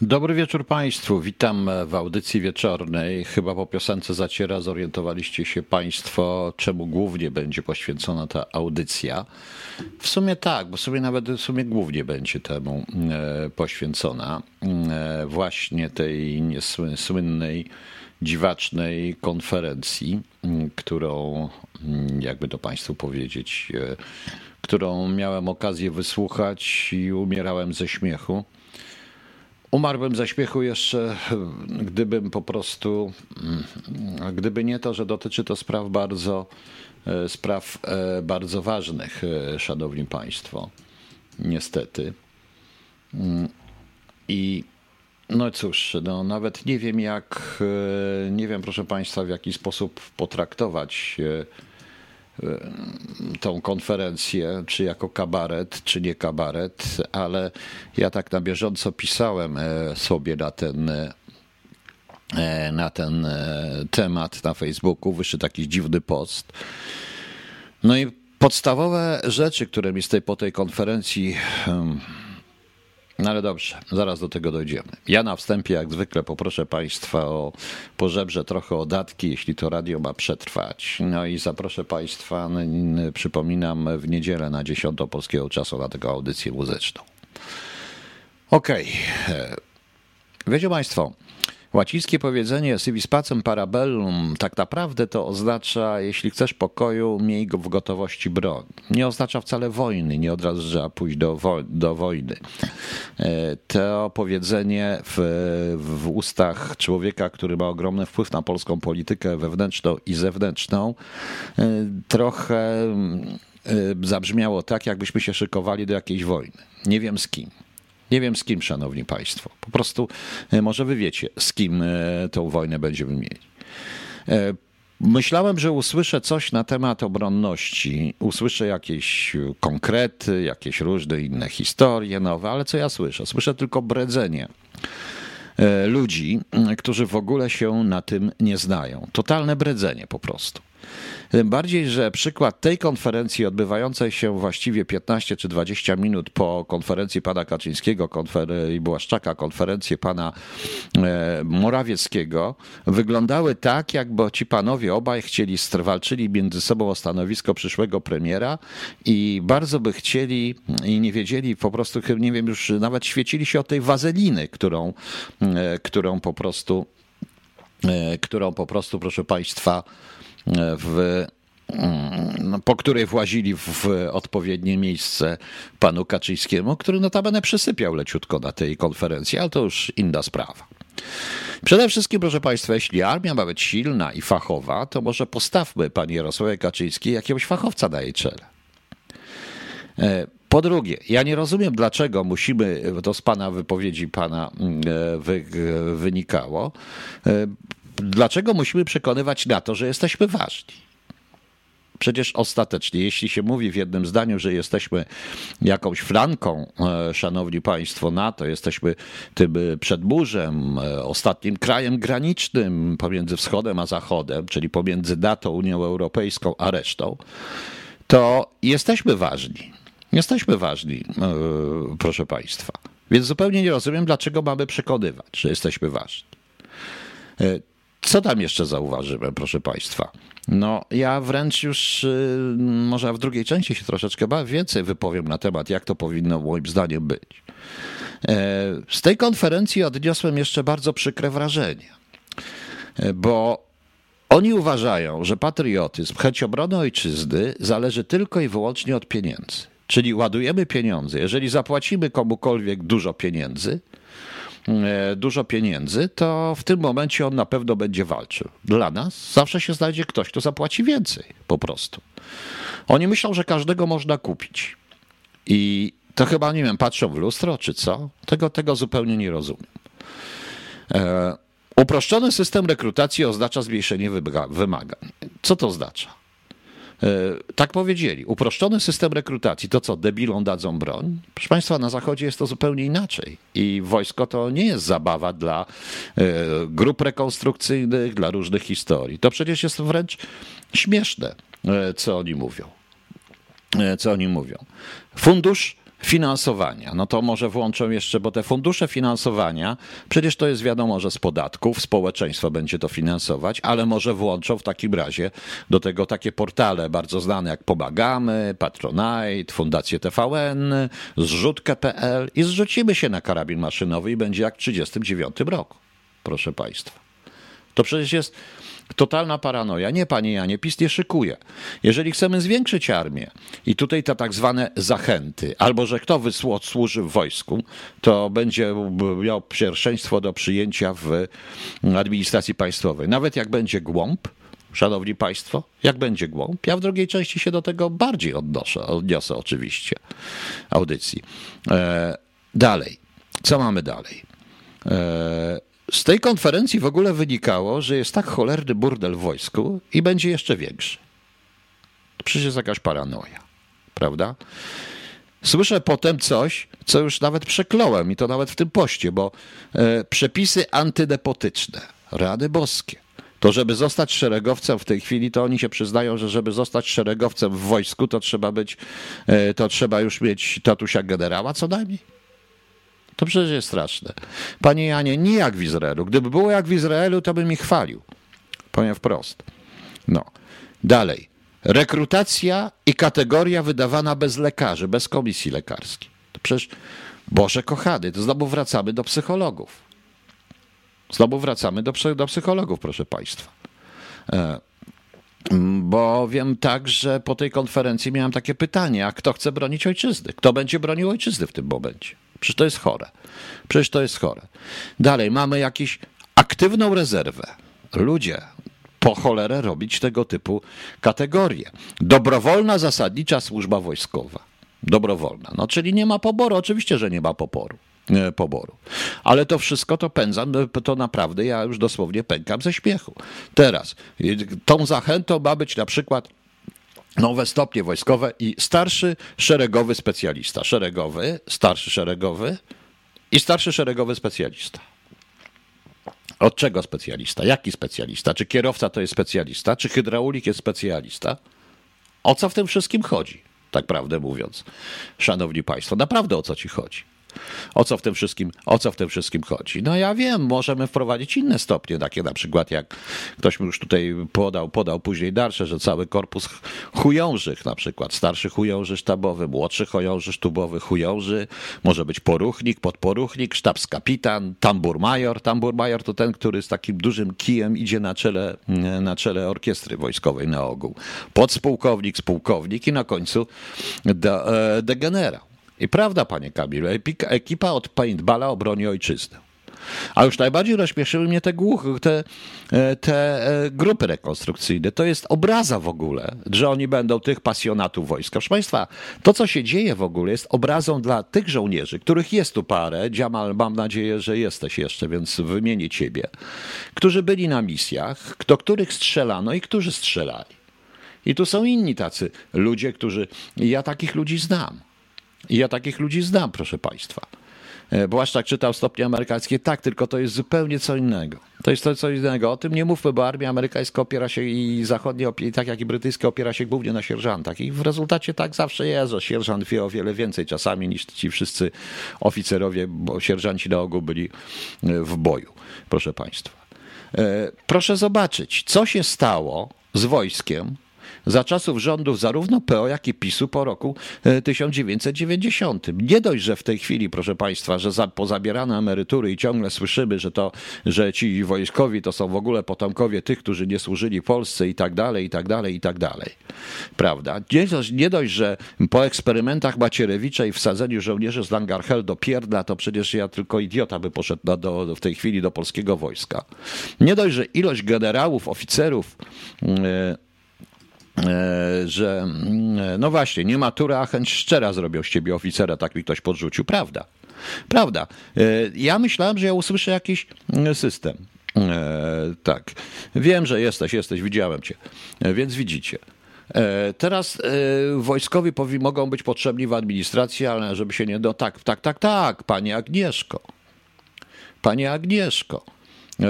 Dobry wieczór Państwu. Witam w audycji wieczornej. Chyba po piosence Zaciera zorientowaliście się Państwo, czemu głównie będzie poświęcona ta audycja. W sumie tak, bo sobie nawet w sumie głównie będzie temu e, poświęcona. E, właśnie tej niesłynnej, dziwacznej konferencji, którą, jakby to Państwu powiedzieć, e, którą miałem okazję wysłuchać i umierałem ze śmiechu. Umarłbym ze śmiechu jeszcze, gdybym po prostu, gdyby nie to, że dotyczy to spraw bardzo, spraw bardzo ważnych, szanowni państwo. Niestety. I no cóż, no nawet nie wiem jak, nie wiem proszę państwa w jaki sposób potraktować tą konferencję, czy jako kabaret, czy nie kabaret, ale ja tak na bieżąco pisałem e, sobie na ten e, na ten e, temat na Facebooku, wyszedł taki dziwny post. No i podstawowe rzeczy, które mi z tej, po tej konferencji no ale dobrze, zaraz do tego dojdziemy. Ja na wstępie, jak zwykle, poproszę Państwa o pożebrze trochę o datki, jeśli to radio ma przetrwać. No i zaproszę Państwa, przypominam, w niedzielę na 10 polskiego czasu na tę audycję muzyczną. Okej. Okay. Wiecie Państwo, Łacińskie powiedzenie civis pacem parabellum tak naprawdę to oznacza, jeśli chcesz pokoju, miej go w gotowości broń. Nie oznacza wcale wojny, nie od razu trzeba pójść do, wo do wojny. E, to powiedzenie w, w ustach człowieka, który ma ogromny wpływ na polską politykę wewnętrzną i zewnętrzną, e, trochę e, zabrzmiało tak, jakbyśmy się szykowali do jakiejś wojny. Nie wiem z kim. Nie wiem z kim, szanowni państwo. Po prostu e, może wy wiecie, z kim e, tą wojnę będziemy mieli. E, myślałem, że usłyszę coś na temat obronności, usłyszę jakieś konkrety, jakieś różne inne historie nowe, ale co ja słyszę? Słyszę tylko bredzenie ludzi, którzy w ogóle się na tym nie znają. Totalne bredzenie po prostu. Tym bardziej, że przykład tej konferencji odbywającej się właściwie 15 czy 20 minut po konferencji pana Kaczyńskiego konfer- i Błaszczaka, konferencję pana e, Morawieckiego, wyglądały tak, jakby ci panowie obaj chcieli, walczyli między sobą o stanowisko przyszłego premiera i bardzo by chcieli i nie wiedzieli, po prostu, nie wiem, już nawet świecili się od tej wazeliny, którą, e, którą po prostu, e, którą po prostu, proszę państwa, w no, po której włazili w odpowiednie miejsce panu Kaczyńskiemu, który notabene przysypiał leciutko na tej konferencji, ale to już inna sprawa. Przede wszystkim, proszę Państwa, jeśli armia ma być silna i fachowa, to może postawmy pani Jarosławie Kaczyńskiej jakiegoś fachowca na jej czele. E, po drugie, ja nie rozumiem, dlaczego musimy, to z pana wypowiedzi pana mm, e, wy, wynikało, e, dlaczego musimy przekonywać na to, że jesteśmy ważni? Przecież ostatecznie, jeśli się mówi w jednym zdaniu, że jesteśmy jakąś flanką, e, szanowni państwo, NATO, jesteśmy tym e, przedmurzem, e, ostatnim krajem granicznym pomiędzy wschodem a zachodem, czyli pomiędzy NATO, Unią Europejską a resztą, to jesteśmy ważni. Jesteśmy ważni, proszę państwa. Więc zupełnie nie rozumiem, dlaczego mamy przekonywać, że jesteśmy ważni. Co tam jeszcze zauważyłem, proszę Państwa? No, ja wręcz już, y, może w drugiej części się troszeczkę więcej wypowiem na temat, jak to powinno moim zdaniem być. E, z tej konferencji odniosłem jeszcze bardzo przykre wrażenie, e, bo oni uważają, że patriotyzm, chęć obrony ojczyzny zależy tylko i wyłącznie od pieniędzy. Czyli ładujemy pieniądze. Jeżeli zapłacimy komukolwiek dużo pieniędzy, dużo pieniędzy, to w tym momencie on na pewno będzie walczył. Dla nas zawsze się znajdzie ktoś, kto zapłaci więcej, po prostu. Oni myślą, że każdego można kupić. I to chyba, nie wiem, patrzą w lustro, czy co? Tego, tego zupełnie nie rozumiem. E, uproszczony system rekrutacji oznacza zmniejszenie wymagań. Co to oznacza? E, tak powiedzieli. Uproszczony system rekrutacji. To co, debilom dadzą broń? Proszę Państwa, na Zachodzie jest to zupełnie inaczej. I wojsko to nie jest zabawa dla e, grup rekonstrukcyjnych, dla różnych historii. To przecież jest wręcz śmieszne, e, co oni mówią. Co oni mówią. Fundusz finansowania. No to może włączą jeszcze, bo te fundusze finansowania, przecież to jest wiadomo, że z podatków społeczeństwo będzie to finansować, ale może włączą w takim razie do tego takie portale bardzo znane jak Pomagamy, Patronite, Fundację TVN, zrzutkę.pl i zrzucimy się na karabin maszynowy i będzie jak w 1939 roku, proszę Państwa. To przecież jest totalna paranoja. Nie, panie Janie, PiS nie szykuje. Jeżeli chcemy zwiększyć armię i tutaj te tak zwane zachęty, albo że kto służy w wojsku, to będzie miał pierwszeństwo do przyjęcia w administracji państwowej. Nawet jak będzie głąb, Szanowni Państwo, jak będzie głąb? Ja w drugiej części się do tego bardziej odnoszę, odniosę oczywiście audycji. E, dalej. Co mamy dalej? E, z tej konferencji w ogóle wynikało, że jest tak cholerny burdel w wojsku i będzie jeszcze większy. Przecież jest jakaś paranoja, prawda? Słyszę potem coś, co już nawet przekląłem i to nawet w tym poście, bo e, przepisy antydepotyczne, rady boskie. To, żeby zostać szeregowcem w tej chwili, to oni się przyznają, że żeby zostać szeregowcem w wojsku, to trzeba być, e, to trzeba już mieć tatusia generała co najmniej. To przecież jest straszne. Panie Janie, nie jak w Izraelu. Gdyby było jak w Izraelu, to bym ich chwalił. Powiem wprost. No. Dalej. Rekrutacja i kategoria wydawana bez lekarzy, bez komisji lekarskiej. To przecież, Boże kochany, to znowu wracamy do psychologów. Znowu wracamy do, do psychologów, proszę Państwa. E, bo wiem tak, że po tej konferencji miałem takie pytanie, a kto chce bronić ojczyzny? Kto będzie bronił ojczyzny w tym momencie? Przecież to jest chore. Przecież to jest chore. Dalej, mamy jakąś aktywną rezerwę. Ludzie, po cholerę robić tego typu kategorie. Dobrowolna, zasadnicza służba wojskowa. Dobrowolna. No, czyli nie ma poboru. Oczywiście, że nie ma poboru. Nie, poboru. Ale to wszystko to pędzam, to naprawdę ja już dosłownie pękam ze śmiechu. Teraz, tą zachętą ma być na przykład nowe stopnie wojskowe i starszy szeregowy specjalista. Szeregowy, starszy szeregowy i starszy szeregowy specjalista. Od czego specjalista? Jaki specjalista? Czy kierowca to jest specjalista? Czy hydraulik jest specjalista? O co w tym wszystkim chodzi? Tak prawdę mówiąc. Szanowni Państwo, naprawdę o co ci chodzi? O co w tym wszystkim, o co w tym wszystkim chodzi? No ja wiem, możemy wprowadzić inne stopnie, takie na przykład jak ktoś mi już tutaj podał, podał później dalsze, że cały korpus chujążych na przykład, starszy chująży sztabowy, młodszy chująży sztabowy, chująży, może być poruchnik, podporuchnik, sztabskapitan, tambur major. To ten, który z takim dużym kijem idzie na czele, na czele orkiestry wojskowej na ogół. Podspółkownik, spółkownik i na końcu de, e, degenerał. I prawda, panie Kamil, ekipa od paintballa obroni ojczyznę. A już najbardziej rozśmieszyły mnie te, głuchy, te, e, te e, grupy rekonstrukcyjne. To jest obraza w ogóle, że oni będą tych pasjonatów wojska. Proszę Państwa, to co się dzieje w ogóle jest obrazą dla tych żołnierzy, których jest tu parę, Dziamal, mam nadzieję, że jesteś jeszcze, więc wymienię ciebie, którzy byli na misjach, do których strzelano i którzy strzelali. I tu są inni tacy ludzie, którzy, ja takich ludzi znam. I ja takich ludzi znam, proszę Państwa. E, Błaszczak czytał stopnie amerykańskie. Tak, tylko to jest zupełnie co innego. To jest to co innego. O tym nie mówmy, bo armia amerykańska opiera się i zachodnia, tak jak i brytyjska, opiera się głównie na sierżantach. I w rezultacie tak zawsze jest, że sierżant wie o wiele więcej czasami niż ci wszyscy oficerowie, bo sierżanci na ogół byli e, w boju, proszę Państwa. E, proszę zobaczyć, co się stało z wojskiem za czasów rządów zarówno PO, jak i PiSu po roku 1990. E, Nie dość, że w tej chwili, proszę Państwa, że za, pozabierane emerytury i ciągle słyszymy, że, to, że ci wojskowi to są w ogóle potomkowie tych, którzy nie służyli Polsce i tak dalej, i tak dalej, i tak dalej. Prawda? Nie dość, nie dość że po eksperymentach Macierewicza i wsadzeniu żołnierzy z Langarhel do Pierdla, to przecież ja tylko idiota by poszedł do, do, w tej chwili do polskiego wojska. Nie dość, że ilość generałów, oficerów, yy, że mm, no właśnie, nie matura, a chęć szczera zrobią z ciebie oficera, tak mi ktoś podrzucił. Prawda. Prawda. E, ja myślałem, że ja usłyszę jakiś mm, system. E, tak. Wiem, że jesteś, jesteś, widziałem cię. Więc widzicie. Teraz wojskowi mogą być potrzebni w administracji, ale żeby się nie do. Tak, tak, tak, tak, panie Agnieszko. Panie Agnieszko.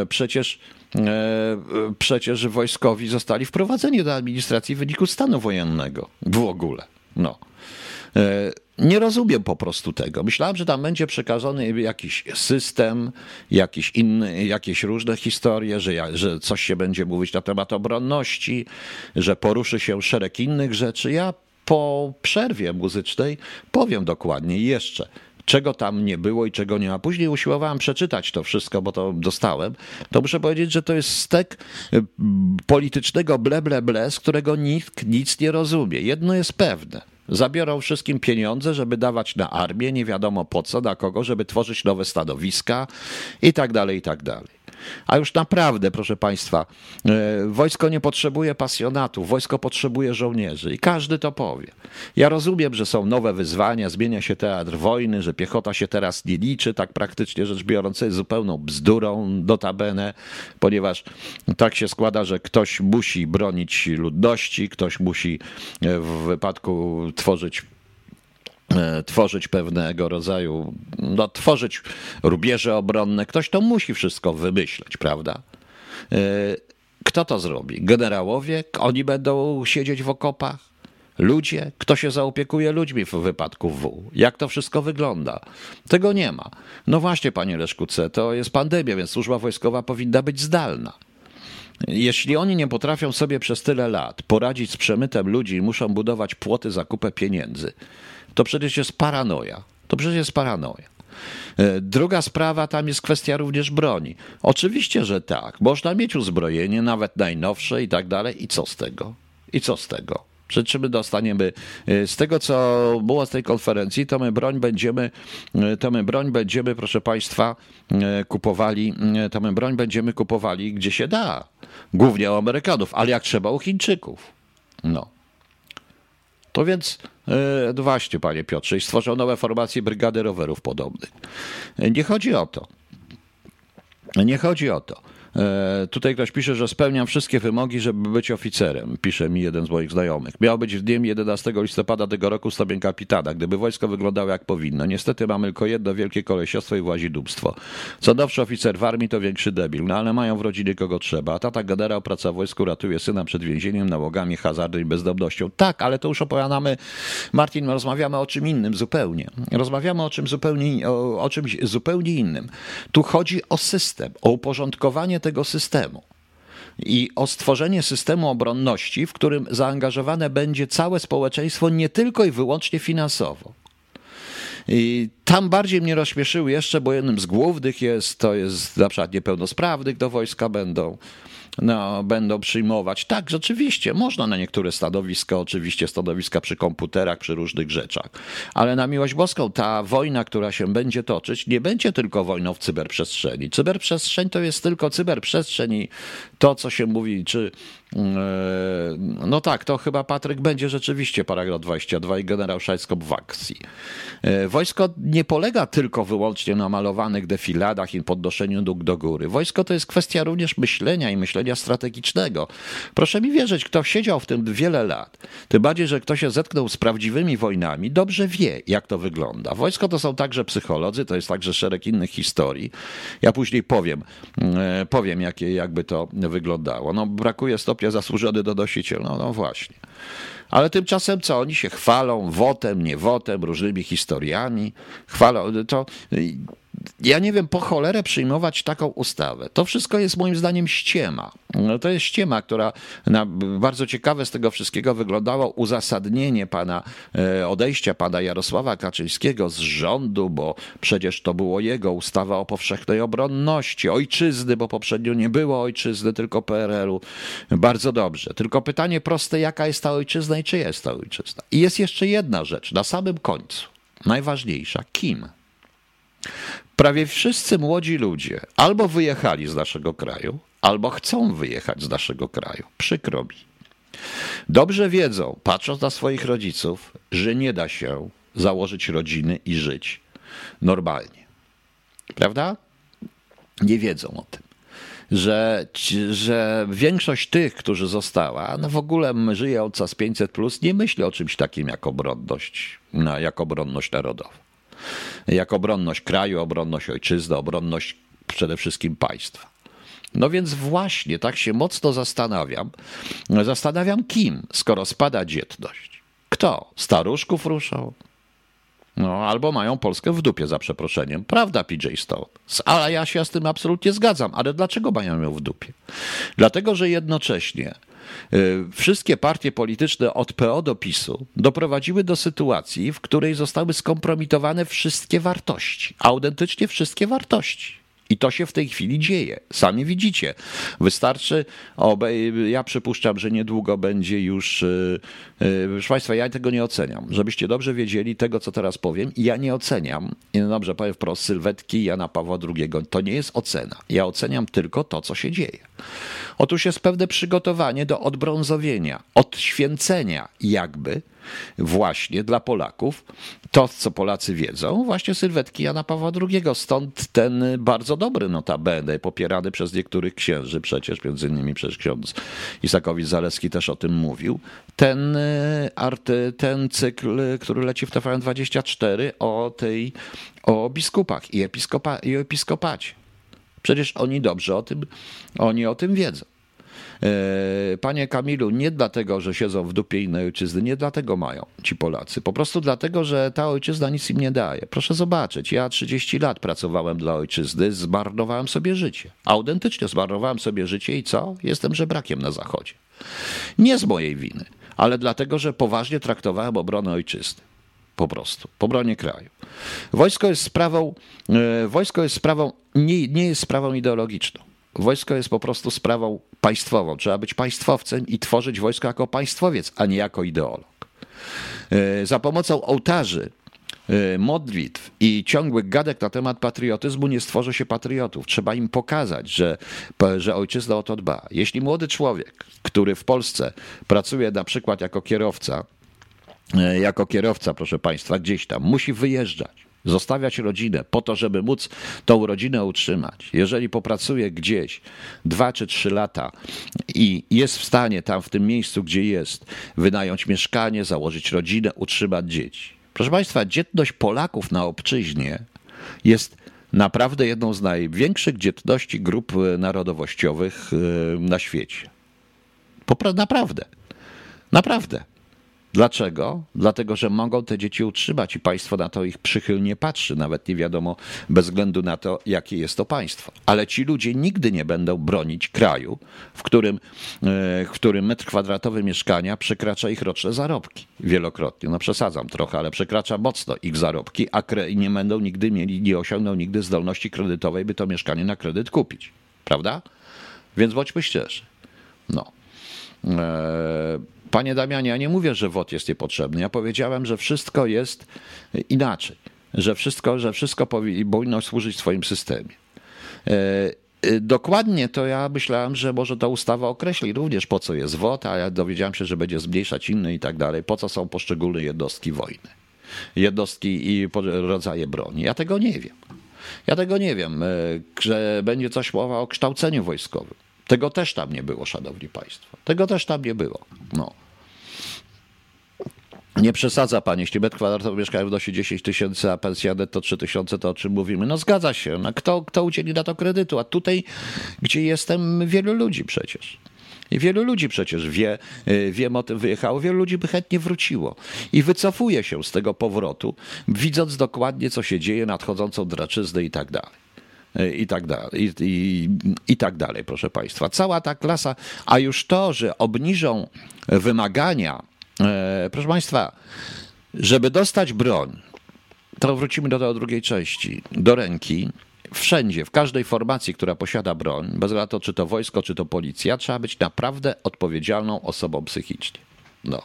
Przecież E, przecież wojskowi zostali wprowadzeni do administracji w wyniku stanu wojennego. W ogóle. No. Nie rozumiem po prostu tego. Myślałem, że tam będzie przekazany jakiś system, jakiś inny, jakieś różne historie, że, ja, że coś się będzie mówić na temat obronności, że poruszy się szereg innych rzeczy. Ja po przerwie muzycznej powiem dokładnie jeszcze czego tam nie było i czego nie ma. Później usiłowałem przeczytać to wszystko, bo to dostałem. To muszę powiedzieć, że to jest stek y, politycznego ble, ble, ble, z którego nikt nic nie rozumie. Jedno jest pewne. Zabiorą wszystkim pieniądze, żeby dawać na armię, nie wiadomo po co, na kogo, żeby tworzyć nowe stanowiska i tak dalej, i tak dalej. A już naprawdę, proszę Państwa, e, wojsko nie potrzebuje pasjonatów, wojsko potrzebuje żołnierzy i każdy to powie. Ja rozumiem, że są nowe wyzwania, zmienia się teatr wojny, że piechota się teraz nie liczy, tak praktycznie rzecz biorąc, jest zupełną bzdurą notabene, ponieważ tak się składa, że ktoś musi bronić ludności, ktoś musi e, w wypadku tworzyć tworzyć pewnego rodzaju, no, tworzyć rubieże obronne. Ktoś to musi wszystko wymyśleć, prawda? E, kto to zrobi? Generałowie? Oni będą siedzieć w okopach? Ludzie? Kto się zaopiekuje ludźmi w wypadku W? Jak to wszystko wygląda? Tego nie ma. No właśnie, panie Leszkuce, to jest pandemia, więc służba wojskowa powinna być zdalna. Jeśli oni nie potrafią sobie przez tyle lat poradzić z przemytem ludzi i muszą budować płoty za kupę pieniędzy, to przecież jest paranoja. To przecież jest paranoja. E, druga sprawa, tam jest kwestia również broni. Oczywiście, że tak. Można mieć uzbrojenie, nawet najnowsze i tak dalej. I co z tego? I co z tego? Czy my dostaniemy e, z tego, co było z tej konferencji, to my broń będziemy, e, to my broń będziemy, proszę Państwa, kupowali, to my broń będziemy kupowali gdzie się da. Głównie u Amerykanów, ale jak trzeba u Chińczyków. No. Więc e, no właśnie, panie Piotrze, i stworzył nowe formacje brygady rowerów podobnych. Nie chodzi o to. Nie chodzi o to. E, tutaj ktoś pisze, że spełniam wszystkie wymogi, żeby być oficerem. Pisze mi jeden z moich znajomych. Miał być w dniem 11 listopada tego roku stopień kapitana, gdyby wojsko wyglądało jak powinno. Niestety mamy tylko jedno wielkie kolesiostwo i włazidubstwo. Co nowszy oficer w armii to większy debil, no ale mają w rodzinie kogo trzeba. A tata generał praca w wojsku ratuje syna przed więzieniem, nałogami, hazardem i bezdomnością. Tak, ale to już opowiadamy, Martin, rozmawiamy o czym innym zupełnie. Rozmawiamy o czym zupełnie, o, o czymś zupełnie innym. Tu chodzi o system, o uporządkowanie tego systemu i o stworzenie systemu obronności, w którym zaangażowane będzie całe społeczeństwo nie tylko i wyłącznie finansowo. I tam bardziej mnie rozśmieszyły jeszcze, bo jednym z głównych jest, to jest na przykład niepełnosprawnych do wojska będą no, będą przyjmować. Tak, rzeczywiście, można na niektóre stanowiska, oczywiście stanowiska przy komputerach, przy różnych rzeczach, ale na miłość boską, ta wojna, która się będzie toczyć, nie będzie tylko wojną w cyberprzestrzeni. Cyberprzestrzeń to jest tylko cyberprzestrzeń i to, co się mówi, czy no tak, to chyba Patryk będzie rzeczywiście paragraf 22 i generał Szajskop w akcji. E, wojsko nie polega tylko wyłącznie na malowanych defiladach i podnoszeniu nóg do góry. Wojsko to jest kwestia również myślenia i myślenia strategicznego. Proszę mi wierzyć, kto siedział w tym wiele lat, tym bardziej, że kto się zetknął z prawdziwymi wojnami, dobrze wie, jak to wygląda. Wojsko to są także psycholodzy, to jest także szereg innych historii. Ja później powiem, e, powiem jakie, jakby to wyglądało. No, brakuje stopnia zasłużony do nosiciel. No, no właśnie. Ale tymczasem co? Oni się chwalą wotem, nie wotem, różnymi historiami. Chwalą. To ja nie wiem, po cholerę przyjmować taką ustawę. To wszystko jest moim zdaniem ściema. No, to jest ściema, która na, bardzo ciekawe z tego wszystkiego wyglądało uzasadnienie pana e, odejścia pana Jarosława Kaczyńskiego z rządu, bo przecież to było jego ustawa o powszechnej obronności, ojczyzny, bo poprzednio nie było ojczyzny, tylko PRL-u. Bardzo dobrze. Tylko pytanie proste, jaka jest ta ojczyzna i czy jest ta ojczyzna? I jest jeszcze jedna rzecz na samym końcu, najważniejsza. Kim? Prawie wszyscy młodzi ludzie albo wyjechali z naszego kraju, albo chcą wyjechać z naszego kraju. Przykro mi. Dobrze wiedzą, patrząc na swoich rodziców, że nie da się założyć rodziny i żyć normalnie. Prawda? Nie wiedzą o tym. Że, że większość tych, którzy została, no w ogóle żyje od z 500, plus, nie myśli o czymś takim jak obronność, jak obronność narodowa jak obronność kraju, obronność ojczyzny, obronność przede wszystkim państwa. No więc właśnie tak się mocno zastanawiam. Zastanawiam kim, skoro spada dzietność. Kto? Staruszków ruszał? No, albo mają Polskę w dupie, za przeproszeniem. Prawda, PJ Stone? Ale ja się z tym absolutnie zgadzam. Ale dlaczego mają ją w dupie? Dlatego, że jednocześnie wszystkie partie polityczne od PO do PiSu doprowadziły do sytuacji, w której zostały skompromitowane wszystkie wartości. Autentycznie wszystkie wartości. I to się w tej chwili dzieje. Sami widzicie. Wystarczy, ja przypuszczam, że niedługo będzie już. Y, y, proszę Państwa, ja tego nie oceniam. Żebyście dobrze wiedzieli tego, co teraz powiem. Ja nie oceniam, i no dobrze powiem wprost, sylwetki Jana Pawła II. To nie jest ocena. Ja oceniam tylko to, co się dzieje. Otóż jest pewne przygotowanie do odbrązowienia, odświęcenia jakby właśnie dla Polaków to, co Polacy wiedzą, właśnie sylwetki Jana Pawła II. Stąd ten bardzo dobry notabene, popierany przez niektórych księży, przecież między innymi przez ksiądz Isakowicz-Zaleski też o tym mówił, ten, e, art, ten cykl, który leci w TVN24 o tej, o biskupach i, episkopa, i episkopacie. Przecież oni dobrze o tym, oni o tym wiedzą. E, panie Kamilu, nie dlatego, że siedzą w dupie innej ojczyzny, nie dlatego mają ci Polacy. Po prostu dlatego, że ta ojczyzna nic im nie daje. Proszę zobaczyć, ja 30 lat pracowałem dla ojczyzny, zmarnowałem sobie życie. Autentycznie zmarnowałem sobie życie i co? Jestem żebrakiem na zachodzie. Nie z mojej winy, ale dlatego, że poważnie traktowałem obronę ojczyzny po prostu, po obronie kraju. Wojsko jest sprawą, e, wojsko jest sprawą, nie, nie jest sprawą ideologiczną. Wojsko jest po prostu sprawą państwową. Trzeba być państwowcem i tworzyć wojsko jako państwowiec, a nie jako ideolog. E, za pomocą ołtarzy, e, modlitw i ciągłych gadek na temat patriotyzmu nie stworzy się patriotów. Trzeba im pokazać, że, że ojczyzna o to dba. Jeśli młody człowiek, który w Polsce pracuje na przykład jako kierowca, e, jako kierowca, proszę Państwa, gdzieś tam, musi wyjeżdżać zostawiać rodzinę po to, żeby móc tą rodzinę utrzymać. Jeżeli popracuje gdzieś dwa czy trzy lata i jest w stanie tam w tym miejscu, gdzie jest, wynająć mieszkanie, założyć rodzinę, utrzymać dzieci. Proszę Państwa, dzietność Polaków na obczyźnie jest naprawdę jedną z największych dzietności grup narodowościowych e, na świecie. Naprawdę. Naprawdę. Dlaczego? Dlatego, że mogą te dzieci utrzymać i państwo na to ich przychylnie patrzy, nawet nie wiadomo bez względu na to, jakie jest to państwo. Ale ci ludzie nigdy nie będą bronić kraju, w którym, e, w którym metr kwadratowy mieszkania przekracza ich roczne zarobki wielokrotnie. No przesadzam trochę, ale przekracza mocno ich zarobki, a nie będą nigdy mieli, nie osiągną nigdy zdolności kredytowej, by to mieszkanie na kredyt kupić. Prawda? Więc bądźmy szczerzy. No. Eee, Panie Damianie, ja nie mówię, że WOT jest niepotrzebny. Ja powiedziałem, że wszystko jest inaczej. Że wszystko, że wszystko powinno służyć swoim systemie. E, e, dokładnie to ja myślałem, że może ta ustawa określi również po co jest WOT, a ja dowiedziałem się, że będzie zmniejszać inne i tak dalej. Po co są poszczególne jednostki wojny, jednostki i rodzaje broni. Ja tego nie wiem. Ja tego nie wiem, e, że będzie coś mowa o kształceniu wojskowym. Tego też tam nie było, szanowni państwo. Tego też tam nie było. No. Nie przesadza pan, jeśli metr kwadratowy mieszkają wnosi 10 tysięcy, a pensja to 3 tysiące, to o czym mówimy? No zgadza się. No, kto, kto udzieli na to kredytu? A tutaj, gdzie jestem, wielu ludzi przecież. I wielu ludzi przecież wie, y, wiem o tym wyjechało, wielu ludzi by chętnie wróciło. I wycofuje się z tego powrotu, widząc dokładnie, co się dzieje, nadchodzącą draczyznę i tak dalej i tak dalej, i, i, i tak dalej, proszę Państwa. Cała ta klasa, a już to, że obniżą wymagania, e, proszę Państwa, żeby dostać broń, to wrócimy do tej drugiej części, do ręki, wszędzie, w każdej formacji, która posiada broń, bez względu na to, czy to wojsko, czy to policja, trzeba być naprawdę odpowiedzialną osobą psychicznie. No.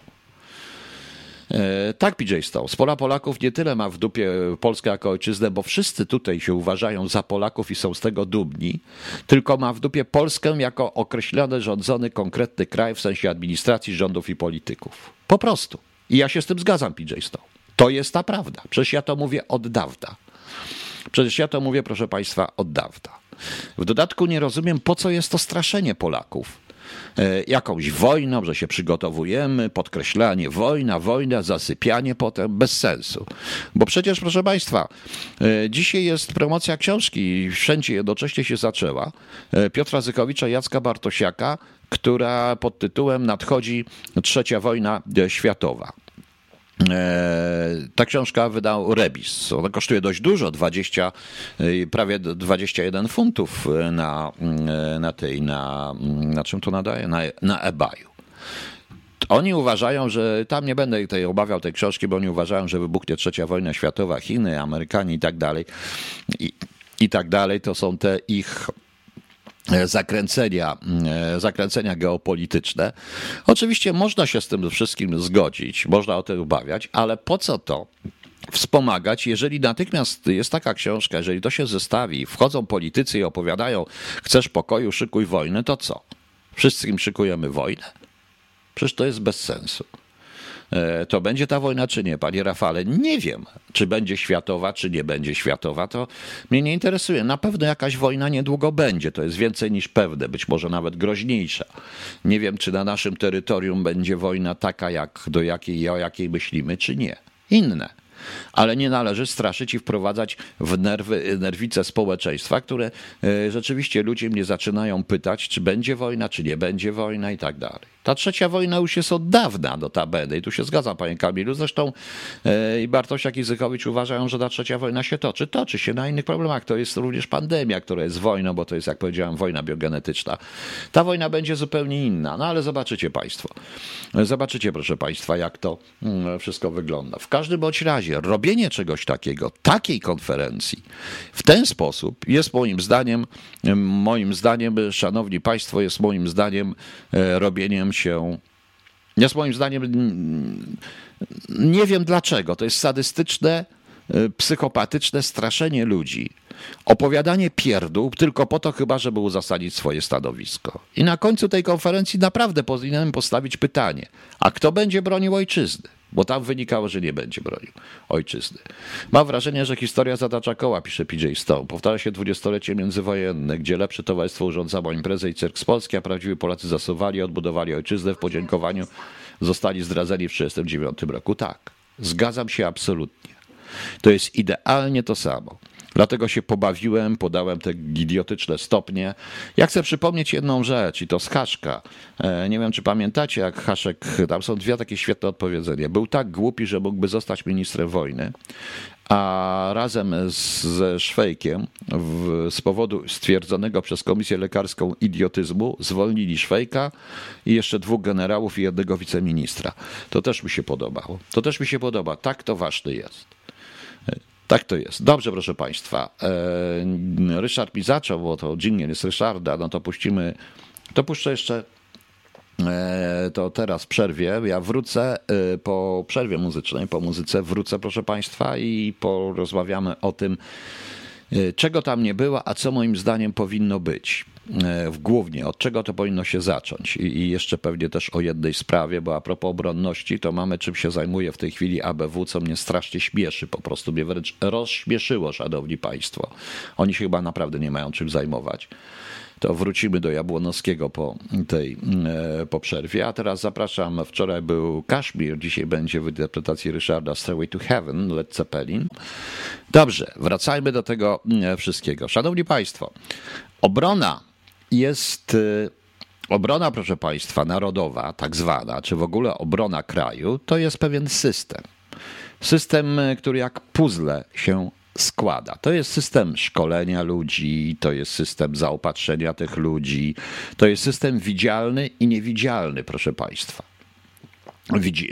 E, tak, PJ Stone. Spola Polaków nie tyle ma w dupie Polskę jako ojczyznę, bo wszyscy tutaj się uważają za Polaków i są z tego dumni, tylko ma w dupie Polskę jako określony, rządzony, konkretny kraj w sensie administracji, rządów i polityków. Po prostu. I ja się z tym zgadzam, PJ Stone. To jest ta prawda. Przecież ja to mówię od dawna. Przecież ja to mówię, proszę Państwa, od dawna. W dodatku nie rozumiem, po co jest to straszenie Polaków jakąś wojną, że się przygotowujemy, podkreślanie wojna, wojna, zasypianie potem, bez sensu. Bo przecież, proszę Państwa, e, dzisiaj jest promocja książki, wszędzie jednocześnie się zaczęła, e, Piotra Zykowicza, Jacka Bartosiaka, która pod tytułem Nadchodzi trzecia wojna światowa. Ta książka wydał Rebis. Ona kosztuje dość dużo, 20, prawie 21 funtów na, na tej, na, na czym to nadaje? Na, na eBayu. Oni uważają, że tam nie będę tej obawiał tej książki, bo oni uważają, że wybuchnie trzecia wojna światowa, Chiny, Amerykanie i tak dalej. I, i tak dalej. To są te ich e, zakręcenia, e, zakręcenia geopolityczne. Oczywiście można się z tym wszystkim zgodzić, można o tym obawiać, ale po co to? Wspomagać, jeżeli natychmiast jest taka książka, jeżeli to się zestawi, wchodzą politycy i opowiadają, chcesz pokoju, szykuj wojnę, to co? Wszystkim szykujemy wojnę? Przecież to jest bez sensu. E, to będzie ta wojna, czy nie, panie Rafale? Nie wiem, czy będzie światowa, czy nie będzie światowa. To mnie nie interesuje. Na pewno jakaś wojna niedługo będzie. To jest więcej niż pewne, być może nawet groźniejsza. Nie wiem, czy na naszym terytorium będzie wojna taka, jak do jakiej, o jakiej myślimy, czy nie. Inne ale nie należy straszyć i wprowadzać w nerwy, nerwice społeczeństwa, które e, rzeczywiście ludzie mnie zaczynają pytać, czy będzie wojna, czy nie będzie wojna i tak dalej. Ta trzecia wojna już jest od dawna notabene i tu się zgadzam, panie Kamilu. Zresztą e, i Bartosiak i Zykowicz uważają, że ta trzecia wojna się toczy. Toczy się na innych problemach. To jest również pandemia, która jest wojną, bo to jest, jak powiedziałem, wojna biogenetyczna. Ta wojna będzie zupełnie inna, no ale zobaczycie państwo. Zobaczycie, proszę państwa, jak to mm, wszystko wygląda. W każdym bądź razie robienie czegoś takiego, takiej konferencji w ten sposób jest moim zdaniem, moim zdaniem, szanowni państwo, jest moim zdaniem e, robieniem się. Jest moim zdaniem, nie wiem dlaczego, to jest sadystyczne, y, psychopatyczne straszenie ludzi. Opowiadanie pierdół tylko po to chyba, żeby uzasadnić swoje stanowisko. I na końcu tej konferencji naprawdę powinienem postawić pytanie, a kto będzie bronił ojczyzny? bo tam wynikało, że nie będzie bronił ojczyzny. Mam wrażenie, że historia zatacza koła, pisze PJ Stone. Powtarza się dwudziestolecie międzywojenne, gdzie lepsze towarzystwo urządzało imprezę i cyrk z Polski, a prawdziwi Polacy zasuwali, odbudowali ojczyznę w podziękowaniu, zostali zdradzeni w 1939 roku. Tak, zgadzam się absolutnie. To jest idealnie to samo. Dlatego się pobawiłem, podałem te idiotyczne stopnie. Ja chcę przypomnieć jedną rzecz i to z Haszka. E, nie wiem, czy pamiętacie, jak Haszek, tam są dwie takie świetne odpowiedzenia. Był tak głupi, że mógłby zostać ministrem wojny, a razem z, ze Szwejkiem w, z powodu stwierdzonego przez komisję lekarską idiotyzmu zwolnili Szwejka i jeszcze dwóch generałów i jednego wiceministra. To też mi się podobało. To też mi się podoba. Tak to ważny jest. Tak to jest. Dobrze, proszę Państwa. E, Ryszard mi zaczął, bo to dżingiel jest Ryszarda, no to puścimy, to puszczę jeszcze e, to teraz przerwie. Ja wrócę e, po przerwie muzycznej, po muzyce wrócę, proszę Państwa, i porozmawiamy o tym, czego tam nie było, a co moim zdaniem powinno być. E, w głównie od czego to powinno się zacząć. I, I, jeszcze pewnie też o jednej sprawie, bo a propos obronności, to mamy czym się zajmuje w tej chwili ABW, co mnie strasznie śmieszy, po prostu mnie wręcz rozśmieszyło, szanowni państwo. Oni się chyba naprawdę nie mają czym zajmować. To wrócimy do Jabłonowskiego po tej e, po przerwie. A teraz zapraszam. Wczoraj był Kaszmir, dzisiaj będzie w interpretacji Ryszarda Stairway to Heaven, Led Zeppelin. Dobrze, wracajmy do tego e, wszystkiego. Szanowni Państwo, obrona jest y, obrona, proszę Państwa, narodowa, tak zwana, czy w ogóle obrona kraju, to jest pewien system. System, który jak puzzle się składa. To jest system szkolenia ludzi, to jest system zaopatrzenia tych ludzi, to jest system widzialny i niewidzialny, proszę Państwa.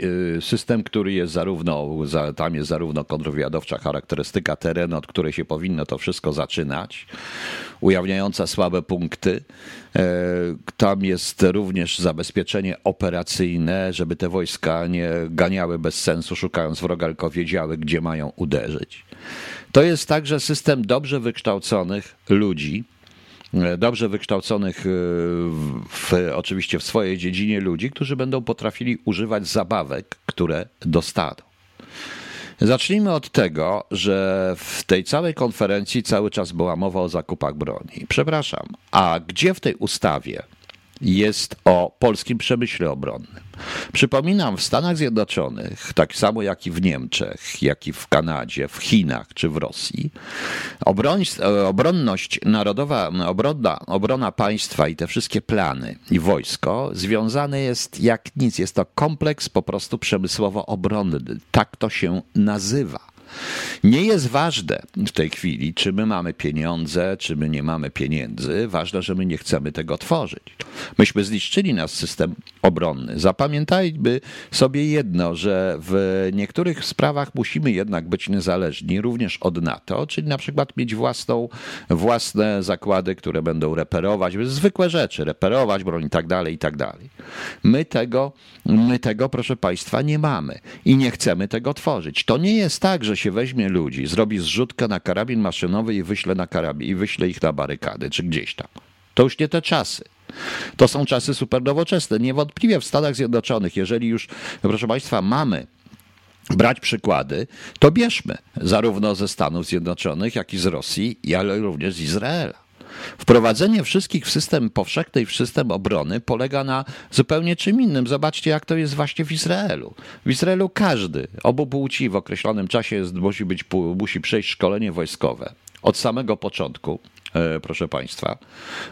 Y, system, który jest zarówno, tam jest zarówno kontrwywiadowcza charakterystyka terenu, od której się powinno to wszystko zaczynać, ujawniająca słabe punkty. E, tam jest również zabezpieczenie operacyjne, żeby te wojska nie ganiały bez sensu, szukając wroga, tylko wiedziały, gdzie mają uderzyć. To jest także system dobrze wykształconych ludzi, E, dobrze wykształconych, e, w, oczywiście w swojej dziedzinie ludzi, którzy będą potrafili używać zabawek, które dostaną. Zacznijmy od tego, że w tej całej konferencji cały czas była mowa o zakupach broni. Przepraszam, a gdzie w tej ustawie jest o polskim przemyśle obronnym. Przypominam, w Stanach Zjednoczonych, tak samo jak i w Niemczech, jak i w Kanadzie, w Chinach czy w Rosji, obronność narodowa, obrona, obrona państwa i te wszystkie plany i wojsko związane jest jak nic. Jest to kompleks po prostu przemysłowo-obronny. Tak to się nazywa. Nie jest ważne w tej chwili, czy my mamy pieniądze, czy my nie mamy pieniędzy. Ważne, że my nie chcemy tego tworzyć. Myśmy zniszczyli nasz system obronny. Zapamiętajmy sobie jedno, że w niektórych sprawach musimy jednak być niezależni, również od NATO, czyli na przykład mieć własną, własne zakłady, które będą reperować, zwykłe rzeczy, reperować broń i tak dalej, i tak dalej. My tego, my tego, proszę Państwa, nie mamy i nie chcemy tego tworzyć. To nie jest tak, że się weźmie ludzi, zrobi zrzutkę na karabin maszynowy i wyśle na karabin i wyśle ich na barykady, czy gdzieś tam. To już nie te czasy. To są czasy super nowoczesne. Niewątpliwie w Stanach Zjednoczonych, jeżeli już, proszę Państwa, mamy brać przykłady, to bierzmy zarówno ze Stanów Zjednoczonych, jak i z Rosji, ale również z Izraela. Wprowadzenie wszystkich w system powszechny, w system obrony polega na zupełnie czym innym. Zobaczcie, jak to jest właśnie w Izraelu. W Izraelu każdy, obu płci w określonym czasie jest, musi, być, musi przejść szkolenie wojskowe od samego początku. E, proszę Państwa.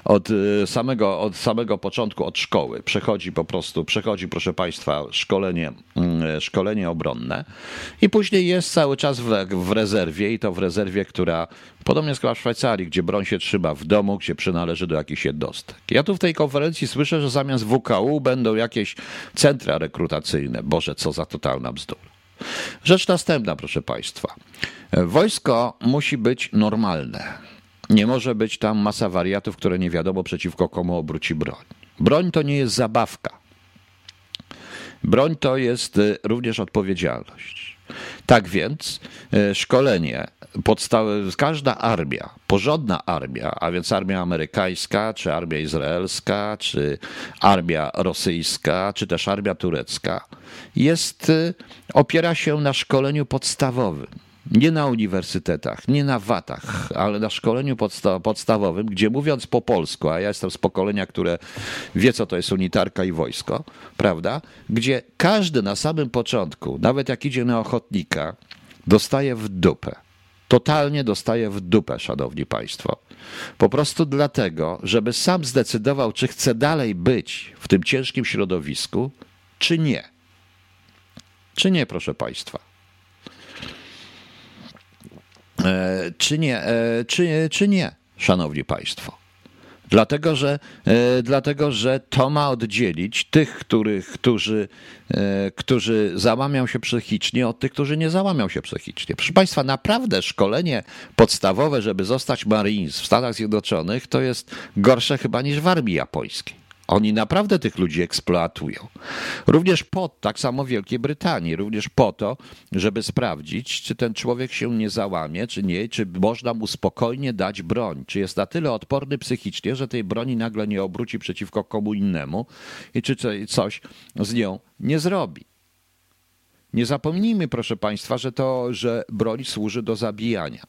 Od e, samego, od samego początku, od szkoły przechodzi po prostu, przechodzi, proszę Państwa, szkolenie, mm, e, szkolenie obronne i później jest cały czas w, w rezerwie i to w rezerwie, która podobnie jest w Szwajcarii, gdzie broń się trzyma w domu, gdzie przynależy do jakichś jednostek. Ja tu w tej konferencji słyszę, że zamiast WKU będą jakieś centra rekrutacyjne. Boże, co za totalna bzdura. Rzecz następna, proszę Państwa. Wojsko musi być normalne. Nie może być tam masa wariatów, które nie wiadomo przeciwko komu obróci broń. Broń to nie jest zabawka. Broń to jest y, również odpowiedzialność. Tak więc y, szkolenie, każda armia, porządna armia, a więc armia amerykańska, czy armia izraelska, czy armia rosyjska, czy też armia turecka, jest, y, opiera się na szkoleniu podstawowym nie na uniwersytetach, nie na watach, ale na szkoleniu podsta podstawowym, gdzie mówiąc po polsku, a ja jestem z pokolenia, które wie, co to jest unitarka i wojsko, prawda? Gdzie każdy na samym początku, nawet jak idzie na ochotnika, dostaje w dupę. Totalnie dostaje w dupę, szanowni państwo. Po prostu dlatego, żeby sam zdecydował, czy chce dalej być w tym ciężkim środowisku, czy nie. Czy nie, proszę państwa. E, czy nie, e, czy, czy nie, szanowni państwo. Dlatego że, e, dlatego, że to ma oddzielić tych, których, którzy, którzy załamią się psychicznie, od tych, którzy nie załamią się psychicznie. Proszę Państwa, naprawdę szkolenie podstawowe, żeby zostać Marines w Stanach Zjednoczonych, to jest gorsze chyba niż w armii japońskiej. Oni naprawdę tych ludzi eksploatują. Również po, tak samo w Wielkiej Brytanii, również po to, żeby sprawdzić, czy ten człowiek się nie załamie, czy nie, czy można mu spokojnie dać broń, czy jest na tyle odporny psychicznie, że tej broni nagle nie obróci przeciwko komu innemu i czy coś z nią nie zrobi. Nie zapomnijmy, proszę Państwa, że to, że broń służy do zabijania.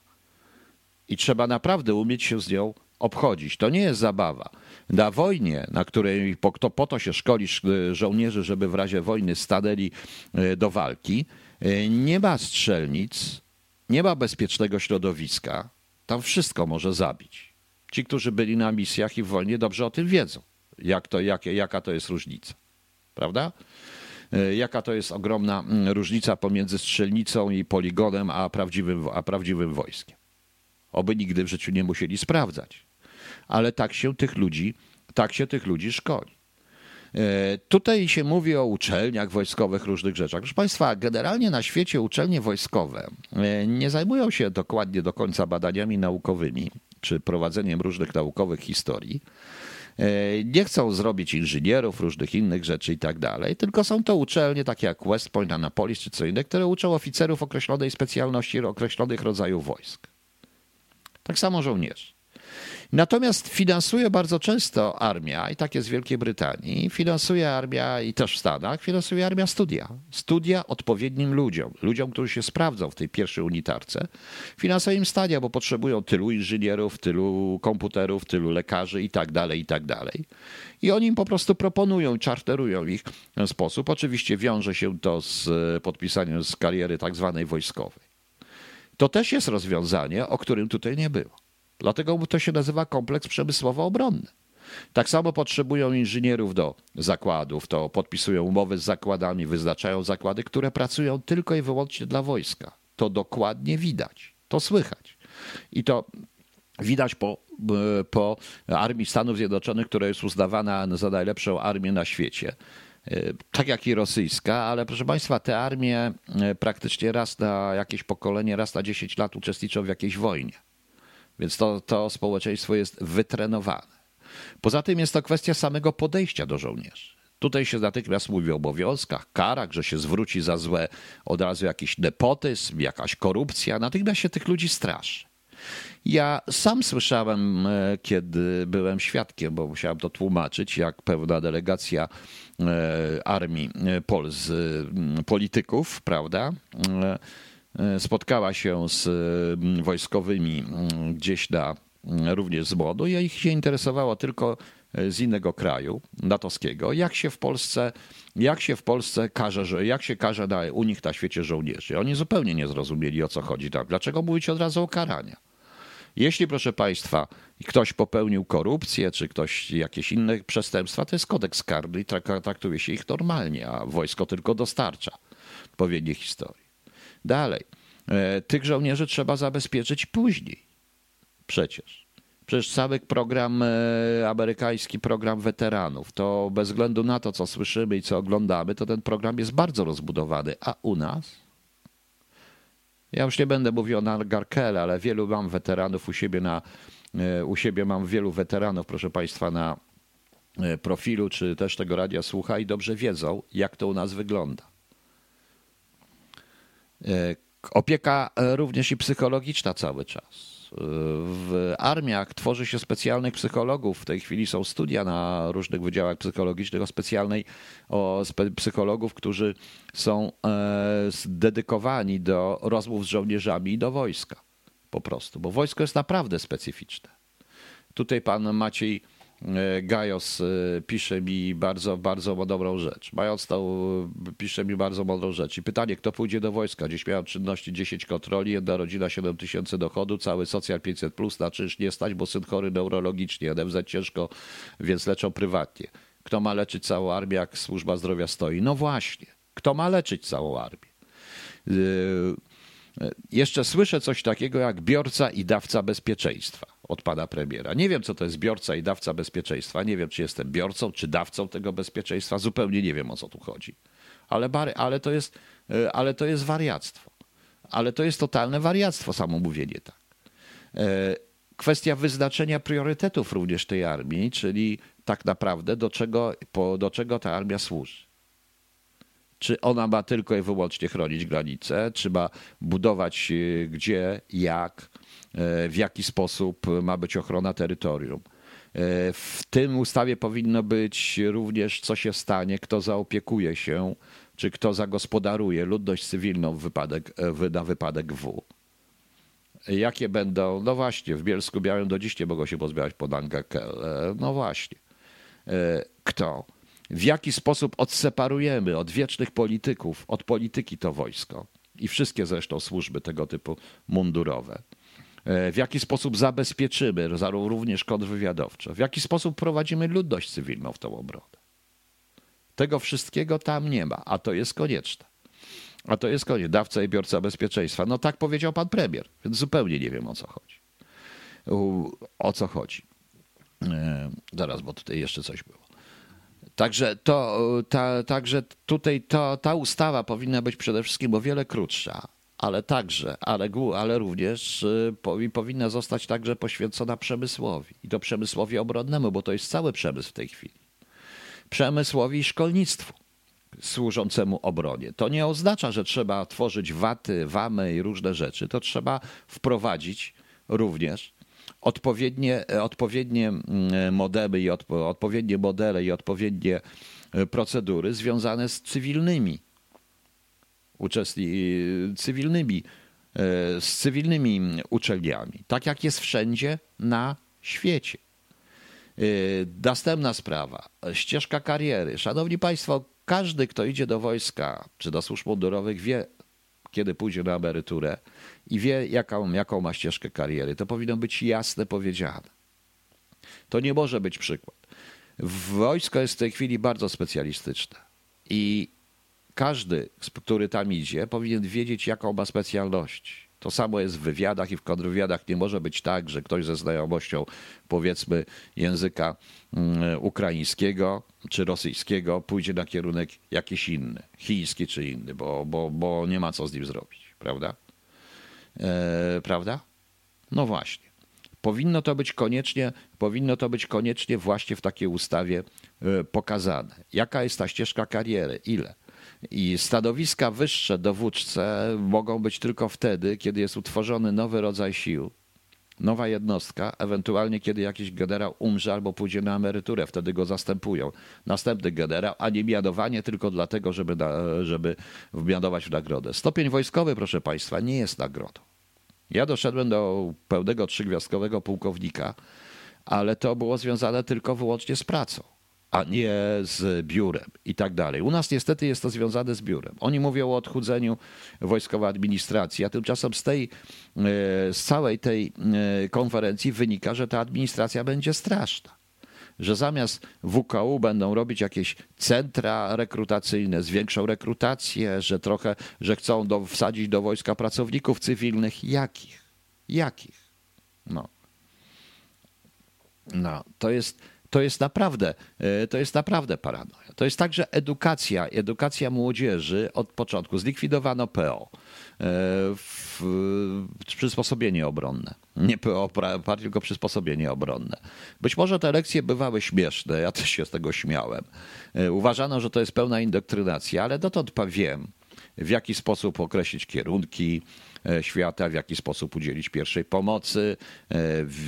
I trzeba naprawdę umieć się z nią obchodzić. To nie jest zabawa. Na wojnie, na której po, to, po to się szkoli żołnierzy, żeby w razie wojny stanęli e, do walki, e, nie ma strzelnic, nie ma bezpiecznego środowiska. Tam wszystko może zabić. Ci, którzy byli na misjach i w wojnie, dobrze o tym wiedzą, jak to, jak, jaka to jest różnica. Prawda? E, jaka to jest ogromna różnica pomiędzy strzelnicą i poligonem, a prawdziwym, a prawdziwym wojskiem. Oby nigdy w życiu nie musieli sprawdzać ale tak się tych ludzi, tak się tych ludzi szkoli. E, tutaj się mówi o uczelniach wojskowych, różnych rzeczach. Proszę Państwa, generalnie na świecie uczelnie wojskowe e, nie zajmują się dokładnie do końca badaniami naukowymi czy prowadzeniem różnych naukowych historii. E, nie chcą zrobić inżynierów, różnych innych rzeczy i tak dalej, tylko są to uczelnie takie jak West Point, Annapolis czy co inne, które uczą oficerów określonej specjalności, określonych rodzajów wojsk. Tak samo żołnierzy. Natomiast finansuje bardzo często armia, i tak jest w Wielkiej Brytanii, finansuje armia i też w Stanach, finansuje armia studia. Studia odpowiednim ludziom, ludziom, którzy się sprawdzą w tej pierwszej unitarce. Finansuje im stadia, bo potrzebują tylu inżynierów, tylu komputerów, tylu lekarzy i tak dalej, i tak dalej. I oni im po prostu proponują, czarterują ich w ten sposób. Oczywiście wiąże się to z podpisaniem z kariery tak zwanej wojskowej. To też jest rozwiązanie, o którym tutaj nie było. Dlatego to się nazywa kompleks przemysłowo-obronny. Tak samo potrzebują inżynierów do zakładów, to podpisują umowy z zakładami, wyznaczają zakłady, które pracują tylko i wyłącznie dla wojska. To dokładnie widać, to słychać. I to widać po, po armii Stanów Zjednoczonych, która jest uznawana za najlepszą armię na świecie tak jak i rosyjska, ale proszę Państwa, te armie praktycznie raz na jakieś pokolenie, raz na 10 lat uczestniczą w jakiejś wojnie. Więc to, to społeczeństwo jest wytrenowane. Poza tym jest to kwestia samego podejścia do żołnierzy. Tutaj się natychmiast mówi o obowiązkach, karach, że się zwróci za złe od razu jakiś nepotyzm, jakaś korupcja. Natychmiast się tych ludzi straszy. Ja sam słyszałem, e, kiedy byłem świadkiem, bo musiałem to tłumaczyć, jak pewna delegacja e, armii e, Pol z polityków, prawda, spotkała się z mm, wojskowymi mm, gdzieś na mm, również z młodu i ich się interesowało tylko e, z innego kraju natowskiego, jak się w Polsce, jak się w Polsce każe, że jak się każe na, u nich na świecie żołnierzy. Oni zupełnie nie zrozumieli o co chodzi. Dlaczego mówić od razu o karania? Jeśli, proszę Państwa, ktoś popełnił korupcję, czy ktoś jakieś inne przestępstwa, to jest kodeks karny i traktuje się ich normalnie, a wojsko tylko dostarcza odpowiednie historii. Dalej. E, tych żołnierzy trzeba zabezpieczyć później. Przecież. Przecież cały program, e, amerykański program weteranów, to bez względu na to, co słyszymy i co oglądamy, to ten program jest bardzo rozbudowany. A u nas? Ja już nie będę mówił o Garkele, ale wielu mam weteranów u siebie na, e, u siebie mam wielu weteranów, proszę Państwa, na profilu, czy też tego radia słucha i dobrze wiedzą, jak to u nas wygląda. E, opieka e, również i psychologiczna cały czas. E, w armiach tworzy się specjalnych psychologów. W tej chwili są studia na różnych wydziałach psychologicznych o specjalnej, o spe, psychologów, którzy są dedykowani do rozmów z żołnierzami i do wojska. Po prostu, bo wojsko jest naprawdę specyficzne. Tutaj pan Maciej Gajos e, pisze mi bardzo, bardzo dobrą rzecz. Mając e, pisze mi bardzo mądrą rzecz. I pytanie, kto pójdzie do wojska? Dziś miałem czynności 10 kontroli, jedna rodzina 7 tysięcy dochodu, cały socjal 500 plus, na czynsz nie stać, bo syn chory neurologicznie, NFZ ciężko, więc leczą prywatnie. Kto ma leczyć całą armię, jak służba zdrowia stoi? No właśnie. Kto ma leczyć całą armię? Jeszcze słyszę coś takiego jak biorca i dawca bezpieczeństwa od pana premiera. Nie wiem, co to jest biorca i dawca bezpieczeństwa. Nie wiem, czy jestem biorcą, czy dawcą tego bezpieczeństwa. Zupełnie nie wiem, o co tu chodzi. Ale, ale, to, jest, e, ale to jest wariactwo. Ale to jest totalne wariactwo, samo mówienie tak. E, kwestia wyznaczenia priorytetów również tej armii, czyli tak naprawdę do czego, do czego ta armia służy. Czy ona ma tylko i wyłącznie chronić granice, czy ma budować e, gdzie, jak, e, w jaki sposób ma być ochrona terytorium. E, w tym ustawie powinno być również, co się stanie, kto zaopiekuje się, czy kto zagospodaruje ludność cywilną wypadek, na wypadek W. Jakie będą, no właśnie, w Bielsku Białym do dziś nie mogą się pozbierać pod Angakel. No właśnie. Kto? W jaki sposób odseparujemy od wiecznych polityków, od polityki to wojsko i wszystkie zresztą służby tego typu mundurowe. E, w jaki sposób zabezpieczymy również kontrwywiadowcze, w jaki sposób prowadzimy ludność cywilną w tą obronę. Tego wszystkiego tam nie ma, a to jest konieczne. A to jest koniec, dawca i biorca bezpieczeństwa. No tak powiedział pan premier, więc zupełnie nie wiem o co chodzi. O co chodzi. E, zaraz, bo tutaj jeszcze coś było. Także, to, ta, także tutaj to, ta ustawa powinna być przede wszystkim o wiele krótsza, ale także, ale, ale również y, powinna zostać także poświęcona przemysłowi i to przemysłowi obronnemu, bo to jest cały przemysł w tej chwili. Przemysłowi i szkolnictwu służącemu obronie. To nie oznacza, że trzeba tworzyć waty, wamy i różne rzeczy. To trzeba wprowadzić również odpowiednie, odpowiednie mm, modemy i odpo, odpowiednie modele i odpowiednie procedury związane z cywilnymi uczestni, cywilnymi, z cywilnymi uczelniami, tak jak jest wszędzie na świecie. Następna sprawa, ścieżka kariery. Szanowni Państwo, każdy, kto idzie do wojska czy do służb mundurowych, wie, kiedy pójdzie na emeryturę i wie, jaką, jaką ma ścieżkę kariery. To powinno być jasne powiedziane. To nie może być przykład. Wojsko jest w tej chwili bardzo specjalistyczne i każdy, który tam idzie, powinien wiedzieć, jaką ma specjalność. To samo jest w wywiadach i w kontrwywiadach. Nie może być tak, że ktoś ze znajomością, powiedzmy, języka mm, ukraińskiego czy rosyjskiego pójdzie na kierunek jakiś inny, chiński czy inny, bo, bo, bo nie ma co z nim zrobić, prawda? E, prawda? No właśnie. Powinno to być koniecznie, powinno to być koniecznie właśnie w takiej ustawie e, pokazane. Jaka jest ta ścieżka kariery? Ile? I stanowiska wyższe dowódcze mogą być tylko wtedy, kiedy jest utworzony nowy rodzaj sił, nowa jednostka, ewentualnie kiedy jakiś generał umrze albo pójdzie na emeryturę, wtedy go zastępują. Następny generał, a nie mianowanie tylko dlatego, żeby, żeby mianować w nagrodę. Stopień wojskowy, proszę Państwa, nie jest nagrodą. Ja doszedłem do pełnego trzygwiazdkowego pułkownika, ale to było związane tylko wyłącznie z pracą a nie z biurem i tak dalej. U nas niestety jest to związane z biurem. Oni mówią o odchudzeniu wojskowej administracji, a tymczasem z tej, e, z całej tej e, konferencji wynika, że ta administracja będzie straszna. Że zamiast WKU będą robić jakieś centra rekrutacyjne, zwiększą rekrutację, że trochę, że chcą do, wsadzić do wojska pracowników cywilnych. Jakich? Jakich? No. No, to jest, to jest naprawdę, e, to jest naprawdę paranoja. To jest także edukacja, edukacja młodzieży od początku. Zlikwidowano PO, e, w, przysposobienie obronne. Nie PO, tylko przysposobienie obronne. Być może te lekcje bywały śmieszne, ja też się z tego śmiałem. E, uważano, że to jest pełna indoktrynacja, ale dotąd wiem, w jaki sposób określić kierunki, świata, w jaki sposób udzielić pierwszej pomocy. E,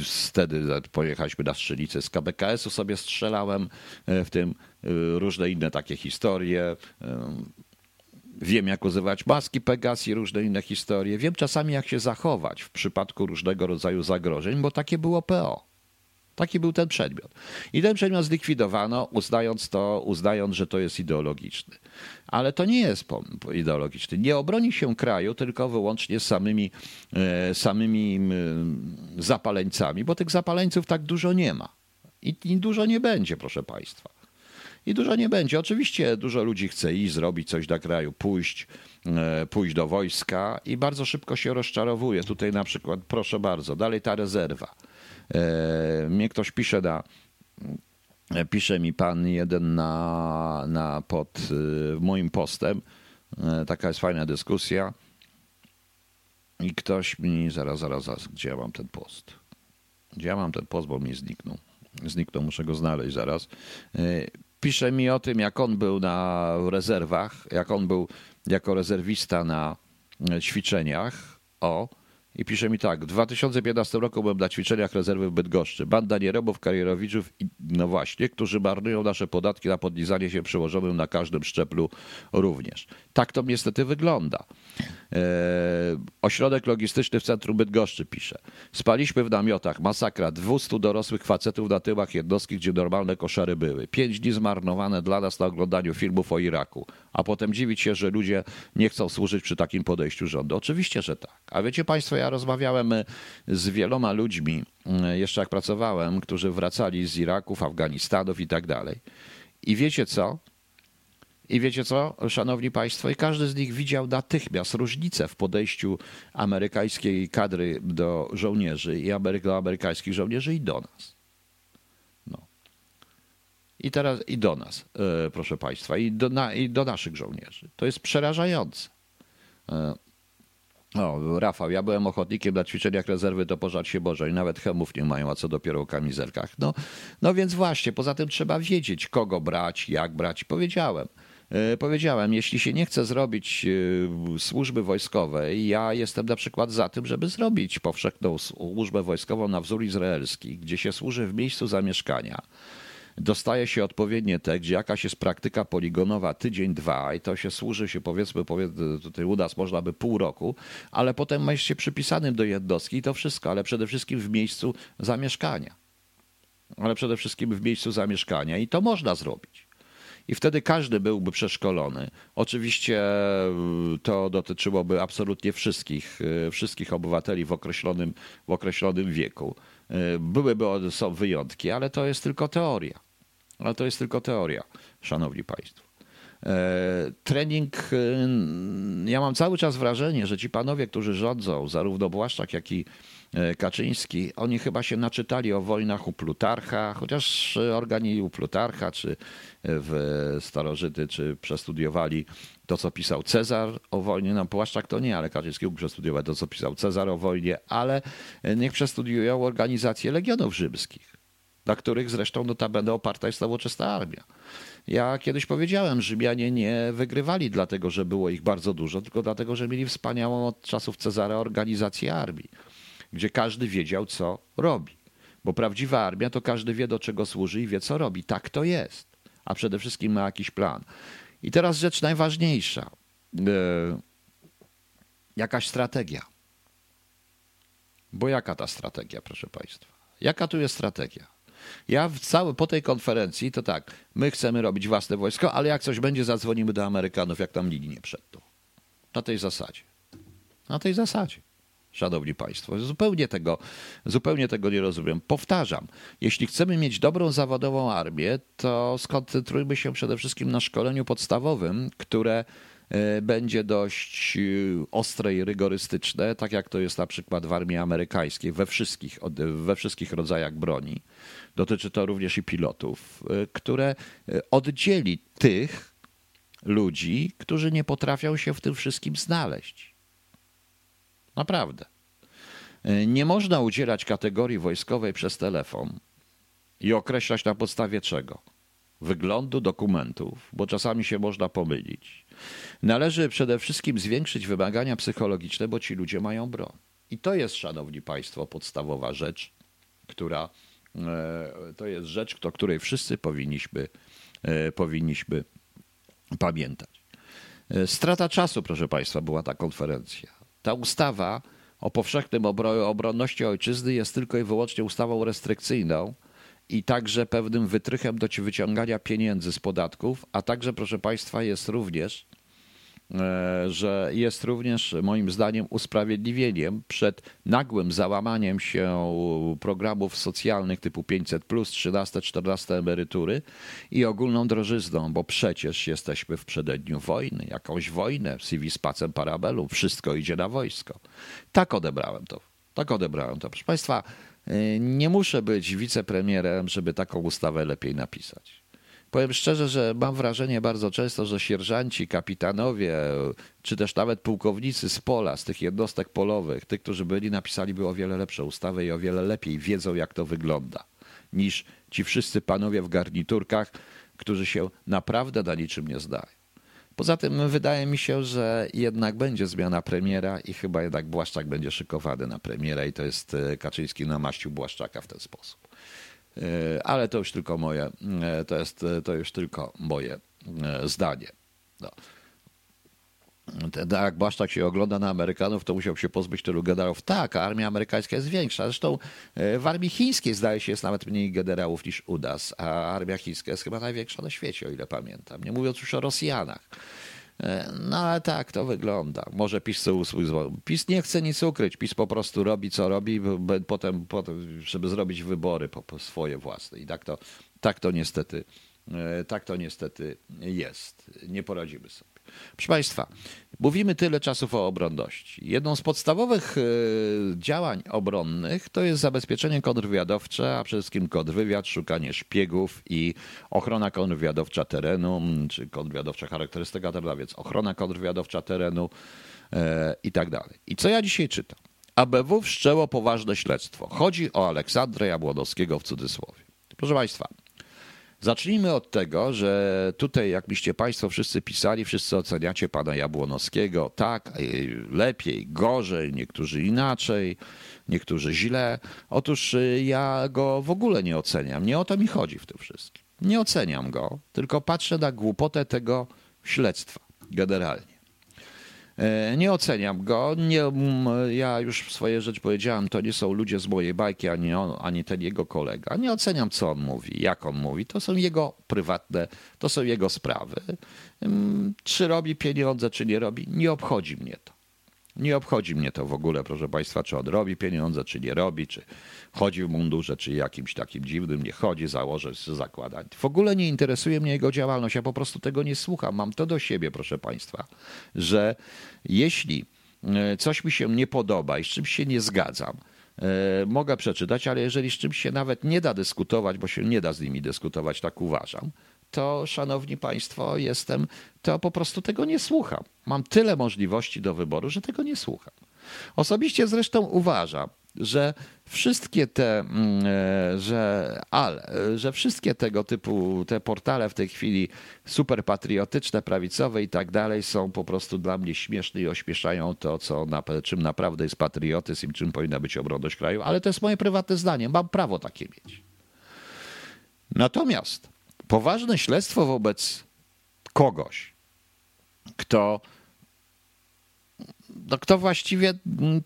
wtedy pojechaliśmy na strzelnicę z KBKS-u, sobie strzelałem e, w tym różne inne takie historie. Wiem, jak używać maski Pegas i różne inne historie. Wiem czasami, jak się zachować w przypadku różnego rodzaju zagrożeń, bo takie było PO. Taki był ten przedmiot. I ten przedmiot zlikwidowano, uznając to, uznając, że to jest ideologiczny. Ale to nie jest ideologiczny. Nie obroni się kraju tylko wyłącznie samymi, e, samymi zapaleńcami, bo tych zapaleńców tak dużo nie ma. I, I dużo nie będzie, proszę Państwa. I dużo nie będzie. Oczywiście dużo ludzi chce iść, zrobić coś dla kraju, pójść, e, pójść do wojska i bardzo szybko się rozczarowuje. Tutaj na przykład, proszę bardzo, dalej ta rezerwa mnie ktoś pisze na e, pisze mi pan jeden na, na pod e, moim postem. Taka jest fajna dyskusja. I ktoś mi, zaraz, zaraz, zaraz, gdzie ja mam ten post? Gdzie ja mam ten post, bo mi zniknął. Zniknął, muszę go znaleźć zaraz. Pisze mi o tym, jak on był na rezerwach, jak on był jako rezerwista na ćwiczeniach. O, i pisze mi tak, w 2015 roku byłem na ćwiczeniach rezerwy w Bydgoszczy. Banda nierobów, karierowiczów i no właśnie, którzy marnują nasze podatki na podlizanie się przełożonym na każdym szczeplu również. Tak to niestety wygląda. E, ośrodek logistyczny w centrum Bydgoszczy pisze. Spaliśmy w namiotach, masakra, 200 dorosłych facetów na tyłach jednostki, gdzie normalne koszary były. Pięć dni zmarnowane dla nas na oglądaniu filmów o Iraku. A potem dziwić się, że ludzie nie chcą służyć przy takim podejściu rządu. Oczywiście, że tak. A wiecie Państwo, ja rozmawiałem e, z wieloma ludźmi, e, jeszcze jak pracowałem, którzy wracali z Iraków, Afganistanów i tak dalej. I wiecie co? I wiecie co, szanowni państwo, i każdy z nich widział natychmiast różnicę w podejściu amerykańskiej kadry do żołnierzy i do amerykańskich żołnierzy i do nas. No. I teraz i do nas, e, proszę państwa, i do, na, i do naszych żołnierzy. To jest przerażające. O, Rafał, ja byłem ochotnikiem na ćwiczeniach rezerwy, to pożar się Boże i nawet chemów nie mają, a co dopiero o kamizelkach. No, no więc właśnie, poza tym trzeba wiedzieć, kogo brać, jak brać. Powiedziałem, E, powiedziałem, jeśli się nie chce zrobić e, służby wojskowej, ja jestem na przykład za tym, żeby zrobić powszechną służbę wojskową na wzór izraelski, gdzie się służy w miejscu zamieszkania. Dostaje się odpowiednie te, gdzie jakaś jest praktyka poligonowa tydzień, dwa i to się służy się powiedzmy, powiedzmy tutaj u nas można by pół roku, ale potem jest się przypisanym do jednostki i to wszystko, ale przede wszystkim w miejscu zamieszkania. Ale przede wszystkim w miejscu zamieszkania i to można zrobić i wtedy każdy byłby przeszkolony. Oczywiście e, to dotyczyłoby absolutnie wszystkich, e, wszystkich obywateli w określonym, w określonym wieku. E, byłyby są wyjątki, ale to jest tylko teoria. Ale to jest tylko teoria, szanowni państwo. Trening, ja mam cały czas wrażenie, że ci panowie, którzy rządzą, zarówno Błaszczak, jak i E, Kaczyński, oni chyba się naczytali o wojnach u Plutarcha, chociaż organi u Plutarcha, czy w starożyty, czy przestudiowali to, co pisał Cezar o wojnie. No, Płaszczak to nie, ale Kaczyński mógł przestudiować to, co pisał Cezar o wojnie, ale niech przestudiują organizację Legionów Rzymskich, dla których zresztą notabene oparta jest nowoczesna armia. Ja kiedyś powiedziałem, Rzymianie nie wygrywali dlatego, że było ich bardzo dużo, tylko dlatego, że mieli wspaniałą od czasów Cezara organizację armii gdzie każdy wiedział, co robi. Bo prawdziwa armia to każdy wie, do czego służy i wie, co robi. Tak to jest. A przede wszystkim ma jakiś plan. I teraz rzecz najważniejsza. Yy, jakaś strategia. Bo jaka ta strategia, proszę Państwa? Jaka tu jest strategia? Ja w cały, po tej konferencji to tak, my chcemy robić własne wojsko, ale jak coś będzie, zadzwonimy do Amerykanów, jak tam linii nie przed to. Na tej zasadzie. Na tej zasadzie. Szanowni Państwo, zupełnie tego, zupełnie tego nie rozumiem. Powtarzam, jeśli chcemy mieć dobrą zawodową armię, to skoncentrujmy się przede wszystkim na szkoleniu podstawowym, które e, będzie dość e, ostre i rygorystyczne, tak jak to jest na przykład w armii amerykańskiej, we wszystkich, we wszystkich rodzajach broni. Dotyczy to również i pilotów, e, które oddzieli tych ludzi, którzy nie potrafią się w tym wszystkim znaleźć. Naprawdę. E, nie można udzielać kategorii wojskowej przez telefon i określać na podstawie czego? Wyglądu dokumentów, bo czasami się można pomylić. Należy przede wszystkim zwiększyć wymagania psychologiczne, bo ci ludzie mają broń. I to jest, szanowni państwo, podstawowa rzecz, która e, to jest rzecz, o której wszyscy powinniśmy, e, powinniśmy pamiętać. Strata czasu, proszę Państwa, była ta konferencja. Ta ustawa o powszechnym obronności ojczyzny jest tylko i wyłącznie ustawą restrykcyjną i także pewnym wytrychem do wyciągania pieniędzy z podatków, a także, proszę Państwa, jest również że jest również moim zdaniem usprawiedliwieniem przed nagłym załamaniem się programów socjalnych typu 500, 13, 14 emerytury i ogólną drożyzną, bo przecież jesteśmy w przededniu wojny, jakąś wojnę, civis pacem parabellum, wszystko idzie na wojsko. Tak odebrałem to. Tak odebrałem to. Proszę Państwa, e, nie muszę być wicepremierem, żeby taką ustawę lepiej napisać. Powiem szczerze, że mam wrażenie bardzo często, że sierżanci, kapitanowie, czy też nawet pułkownicy z pola, z tych jednostek polowych, tych, którzy byli, napisaliby o wiele lepsze ustawy i o wiele lepiej wiedzą, jak to wygląda, niż ci wszyscy panowie w garniturkach, którzy się naprawdę na niczym nie zdają. Poza tym wydaje mi się, że jednak będzie zmiana premiera i chyba jednak Błaszczak będzie szykowany na premiera i to jest e, Kaczyński namaścił Błaszczaka w ten sposób. E, ale to już tylko moje, e, to jest to już tylko moje e, zdanie. No. Jak Błaszczak się ogląda na Amerykanów, to musiał się pozbyć tylu generałów. Tak, armia amerykańska jest większa. Zresztą w armii chińskiej zdaje się jest nawet mniej generałów niż u nas, a armia chińska jest chyba największa na świecie, o ile pamiętam. Nie mówiąc już o Rosjanach. E, no ale tak to wygląda. Może PiS swój PiS nie chce nic ukryć. PiS po prostu robi, co robi, potem, potem żeby zrobić wybory swoje własne. I tak to, tak to niestety, e, tak to niestety jest. Nie poradzimy sobie. Proszę Państwa, mówimy tyle czasów o obronności. Jedną z podstawowych e, działań obronnych to jest zabezpieczenie kontrwywiadowcze, a przede wszystkim kontrwywiad, szukanie szpiegów i ochrona kontrwywiadowcza terenu, czy kontrwywiadowcza charakterystyka terenu, więc ochrona kontrwywiadowcza terenu e, i tak dalej. I co ja dzisiaj czytam? ABW wszczęło poważne śledztwo. Chodzi o Aleksandra Jabłonowskiego w cudzysłowie. Proszę Państwa, Zacznijmy od tego, że tutaj, jakbyście Państwo wszyscy pisali, wszyscy oceniacie pana Jabłonowskiego tak, lepiej, gorzej, niektórzy inaczej, niektórzy źle. Otóż y, ja go w ogóle nie oceniam. Nie o to mi chodzi w tym wszystkim. Nie oceniam go, tylko patrzę na głupotę tego śledztwa generalnie. E, nie oceniam go. Nie, ja już swoje rzeczy powiedziałem, to nie są ludzie z mojej bajki, ani on, ani ten jego kolega. Nie oceniam, co on mówi, jak on mówi. To są jego prywatne, to są jego sprawy. Czy robi pieniądze, czy nie robi, nie obchodzi mnie to. Nie obchodzi mnie to w ogóle, proszę Państwa, czy on robi pieniądze, czy nie robi, czy chodzi w mundurze, czy jakimś takim dziwnym, nie chodzi, założę, zakłada. W ogóle nie interesuje mnie jego działalność, ja po prostu tego nie słucham. Mam to do siebie, proszę Państwa, że jeśli e, coś mi się nie podoba i z czymś się nie zgadzam, e, mogę przeczytać, ale jeżeli z czymś się nawet nie da dyskutować, bo się nie da z nimi dyskutować, tak uważam, to szanowni państwo, jestem, to po prostu tego nie słucham. Mam tyle możliwości do wyboru, że tego nie słucham. Osobiście zresztą uważam, że wszystkie te, mm, e, że, ale, że wszystkie tego typu, te portale w tej chwili superpatriotyczne, prawicowe i tak dalej są po prostu dla mnie śmieszne i ośmieszają to, co, czym naprawdę jest patriotyzm i czym powinna być obronność kraju, ale to jest moje prywatne zdanie, mam prawo takie mieć. Natomiast poważne śledztwo wobec kogoś, kto no kto właściwie,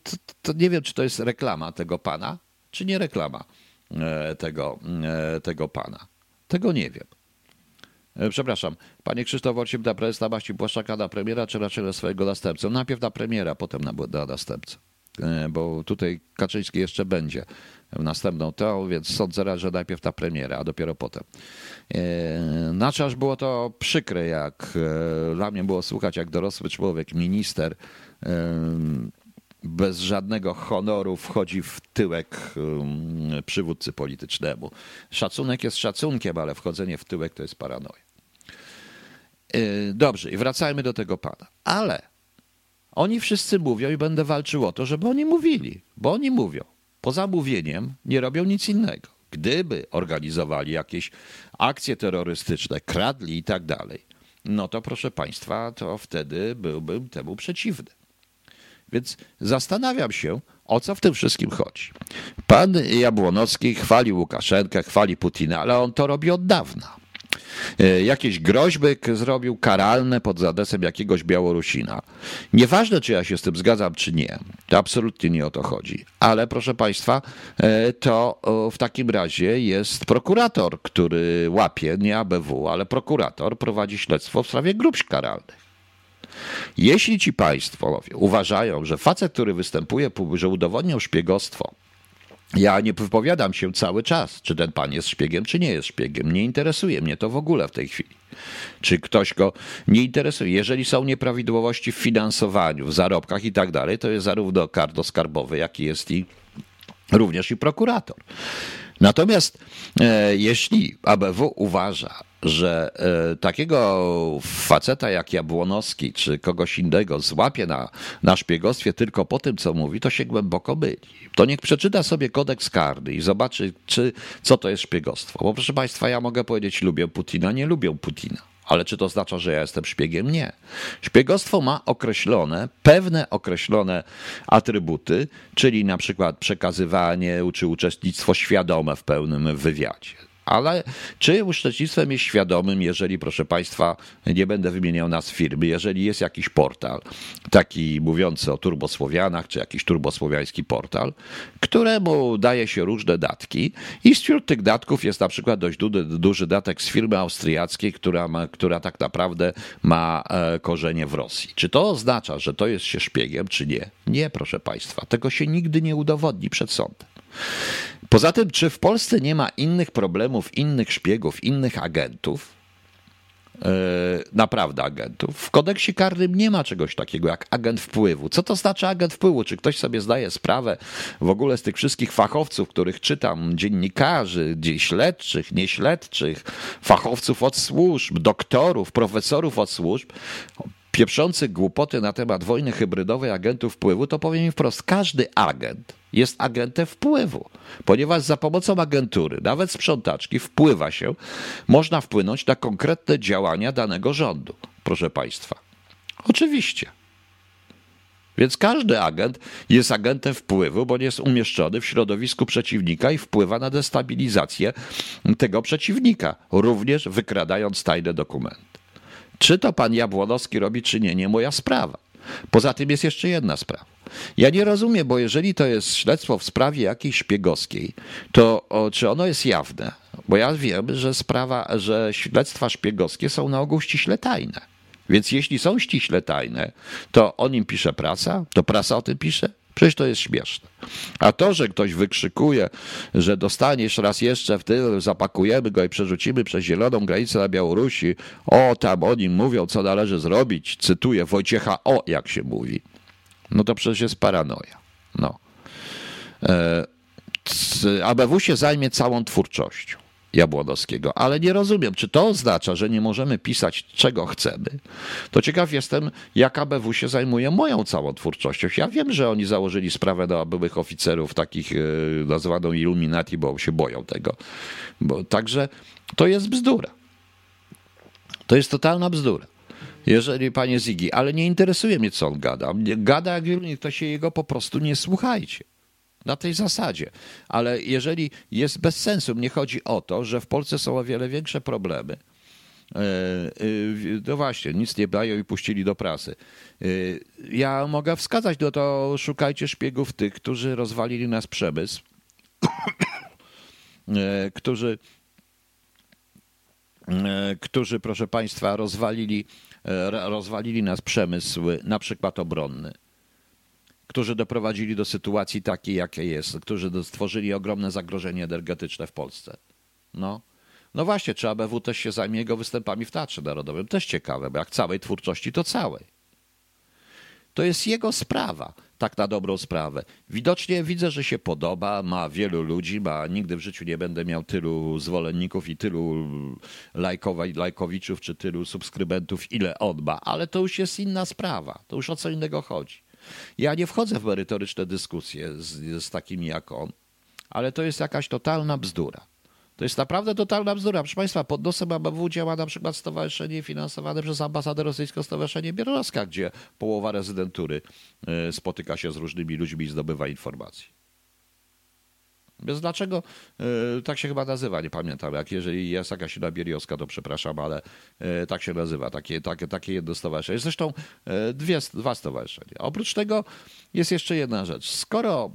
to, to, nie wiem, czy to jest reklama tego pana, czy nie reklama e, tego, e, tego pana. Tego nie wiem. E, przepraszam, panie Krzysztof Orcim da prezes Maści Błaszczaka na premiera, czy raczej na swojego następcę? Najpierw na premiera, potem na, na następcę. Bo tutaj Kaczyński jeszcze będzie w następną teorię, więc sądzę, że najpierw ta premiera, a dopiero potem. Znaczy aż było to przykre, jak dla mnie było słuchać, jak dorosły człowiek, minister, bez żadnego honoru wchodzi w tyłek przywódcy politycznemu. Szacunek jest szacunkiem, ale wchodzenie w tyłek to jest paranoja. E, dobrze, i wracajmy do tego pana. Ale oni wszyscy mówią i będę walczył o to, żeby oni mówili, bo oni mówią. Poza mówieniem nie robią nic innego. Gdyby organizowali jakieś akcje terrorystyczne, kradli i tak dalej, no to proszę państwa, to wtedy byłbym temu przeciwny. Więc zastanawiam się, o co w tym wszystkim chodzi. Pan Jabłonowski chwali Łukaszenkę, chwali Putina, ale on to robi od dawna. E, jakieś groźby zrobił karalne pod zadesem jakiegoś Białorusina. Nieważne, czy ja się z tym zgadzam, czy nie. To absolutnie nie o to chodzi. Ale proszę Państwa, e, to w takim razie jest prokurator, który łapie, nie ABW, ale prokurator prowadzi śledztwo w sprawie grup karalnych. Jeśli ci państwo uważają, że facet, który występuje, że udowodniał szpiegostwo, ja nie wypowiadam się cały czas, czy ten pan jest szpiegiem, czy nie jest szpiegiem. Nie interesuje mnie to w ogóle w tej chwili. Czy ktoś go nie interesuje. Jeżeli są nieprawidłowości w finansowaniu, w zarobkach i tak dalej, to jest zarówno karto skarbowy, jak i jest i również i prokurator. Natomiast e, jeśli ABW uważa, że e, takiego faceta jak Jabłonowski czy kogoś innego złapie na, na szpiegostwie tylko po tym, co mówi, to się głęboko myli. To niech przeczyta sobie kodeks karny i zobaczy, czy, co to jest szpiegostwo. Bo proszę Państwa, ja mogę powiedzieć, lubię Putina, nie lubię Putina. Ale czy to oznacza, że ja jestem szpiegiem? Nie. Szpiegostwo ma określone, pewne określone atrybuty, czyli na przykład przekazywanie czy uczestnictwo świadome w pełnym wywiadzie. Ale czy uczestnictwem jest świadomym, jeżeli, proszę Państwa, nie będę wymieniał nas firmy, jeżeli jest jakiś portal, taki mówiący o turbosłowianach, czy jakiś turbosłowiański portal, któremu daje się różne datki i wśród tych datków jest na przykład dość duży, duży datek z firmy austriackiej, która, ma, która tak naprawdę ma e, korzenie w Rosji. Czy to oznacza, że to jest się szpiegiem, czy nie? Nie, proszę Państwa. Tego się nigdy nie udowodni przed sądem. Poza tym, czy w Polsce nie ma innych problemów, innych szpiegów, innych agentów? Yy, naprawdę agentów. W kodeksie karnym nie ma czegoś takiego jak agent wpływu. Co to znaczy agent wpływu? Czy ktoś sobie zdaje sprawę w ogóle z tych wszystkich fachowców, których czytam, dziennikarzy, śledczych, nieśledczych, fachowców od służb, doktorów, profesorów od służb? Pieprzących głupoty na temat wojny hybrydowej agentów wpływu, to powiem im wprost, każdy agent jest agentem wpływu, ponieważ za pomocą agentury, nawet sprzątaczki, wpływa się, można wpłynąć na konkretne działania danego rządu, proszę Państwa. Oczywiście. Więc każdy agent jest agentem wpływu, bo jest umieszczony w środowisku przeciwnika i wpływa na destabilizację tego przeciwnika, również wykradając tajne dokumenty. Czy to pan Jabłonowski robi, czy nie, nie moja sprawa. Poza tym jest jeszcze jedna sprawa. Ja nie rozumiem, bo jeżeli to jest śledztwo w sprawie jakiejś szpiegowskiej, to o, czy ono jest jawne? Bo ja wiem, że sprawa, że śledztwa szpiegowskie są na ogół ściśle tajne. Więc jeśli są ściśle tajne, to o nim pisze prasa, to prasa o tym pisze. Przecież to jest śmieszne. A to, że ktoś wykrzykuje, że dostaniesz raz jeszcze w tył, zapakujemy go i przerzucimy przez zieloną granicę na Białorusi, o tam o nim mówią, co należy zrobić, cytuję Wojciecha O, jak się mówi, no to przecież jest paranoja. No. E, ABW się zajmie całą twórczością. Jabłonowskiego, ale nie rozumiem, czy to oznacza, że nie możemy pisać czego chcemy. To ciekaw jestem, jak ABW się zajmuje moją całą twórczością. Ja wiem, że oni założyli sprawę do byłych oficerów, takich e, nazwaną Illuminati, bo się boją tego. Bo, także to jest bzdura. To jest totalna bzdura. Jeżeli, panie Zigi, ale nie interesuje mnie, co on gada. Gada jak wielu, to się jego po prostu nie słuchajcie na tej zasadzie. Ale jeżeli jest bez sensu, mnie chodzi o to, że w Polsce są o wiele większe problemy. E, e, no właśnie, nic nie dają i puścili do prasy. E, ja mogę wskazać, no to szukajcie szpiegów tych, którzy rozwalili nas przemysł, którzy, którzy, proszę Państwa, rozwalili, rozwalili nas przemysł, na przykład obronny którzy doprowadzili do sytuacji takiej, jakie jest, którzy stworzyli ogromne zagrożenie energetyczne w Polsce. No. No właśnie, czy ABW też się zajmie jego występami w Teatrze Narodowym. Też ciekawe, bo jak całej twórczości, to całej. To jest jego sprawa, tak na dobrą sprawę. Widocznie widzę, że się podoba, ma wielu ludzi, ma nigdy w życiu nie będę miał tylu zwolenników i tylu lajkowiczów, czy tylu subskrybentów, ile on ma, ale to już jest inna sprawa. To już o co innego chodzi. Ja nie wchodzę w merytoryczne dyskusje z, z takimi jak on, ale to jest jakaś totalna bzdura. To jest naprawdę totalna bzdura. Proszę Państwa, pod nosem ABW działa na przykład stowarzyszenie finansowane przez ambasadę rosyjską, Stowarzyszenie Bielorusska, gdzie połowa rezydentury e, spotyka się z różnymi ludźmi i zdobywa informacje. Więc dlaczego e, tak się chyba nazywa, nie pamiętam. Jak jeżeli jest jakaś inna Bieliowska, to przepraszam, ale e, tak się nazywa, takie, takie, takie jedno stowarzyszenie. Zresztą e, dwie, dwa stowarzyszenia. Oprócz tego jest jeszcze jedna rzecz. Skoro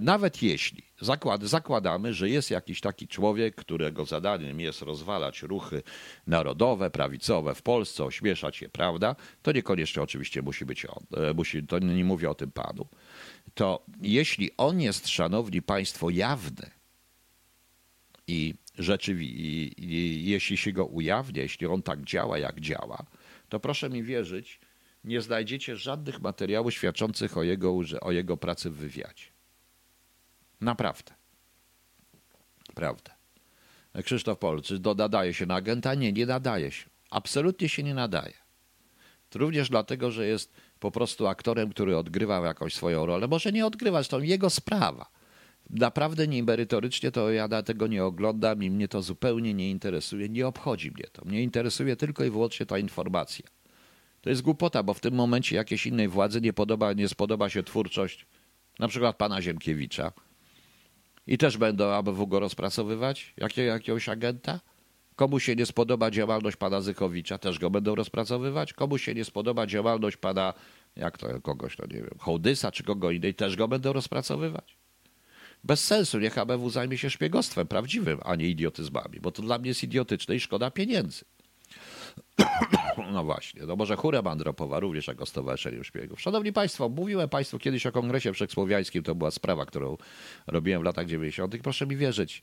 nawet jeśli zakład, zakładamy, że jest jakiś taki człowiek, którego zadaniem jest rozwalać ruchy narodowe, prawicowe w Polsce, ośmieszać je, prawda, to niekoniecznie oczywiście musi być on. Musi, to nie mówię o tym panu to jeśli on jest, szanowni państwo, jawny i rzeczywiście, jeśli się go ujawnia, jeśli on tak działa, jak działa, to proszę mi wierzyć, nie znajdziecie żadnych materiałów świadczących o jego, o jego pracy w wywiadzie. Naprawdę. Prawda. Krzysztof Pol, czy nadaje się na agenta? Nie, nie nadaje się. Absolutnie się nie nadaje. Również dlatego, że jest po prostu aktorem, który odgrywał jakąś swoją rolę. Może nie odgrywać, to jego sprawa. Naprawdę nie merytorycznie to ja tego nie oglądam i mnie to zupełnie nie interesuje, nie obchodzi mnie to. Mnie interesuje tylko i wyłącznie ta informacja. To jest głupota, bo w tym momencie jakiejś innej władzy nie, podoba, nie spodoba się twórczość na przykład pana Ziemkiewicza i też będą ABW go rozpracowywać, jakiegoś agenta. Komu się nie spodoba działalność pana Zychowicza, też go będą rozpracowywać. Komu się nie spodoba działalność pana, jak to kogoś, to nie wiem, Hołdysa czy kogo innej, też go będą rozpracowywać. Bez sensu, niech ABW zajmie się szpiegostwem prawdziwym, a nie idiotyzmami, bo to dla mnie jest idiotyczne i szkoda pieniędzy. No właśnie, no może Chórę Mandropowa również jako Stowarzyszenie Szpiegów. Szanowni Państwo, mówiłem Państwu kiedyś o Kongresie Wszechsłowiańskim, to była sprawa, którą robiłem w latach 90. Proszę mi wierzyć,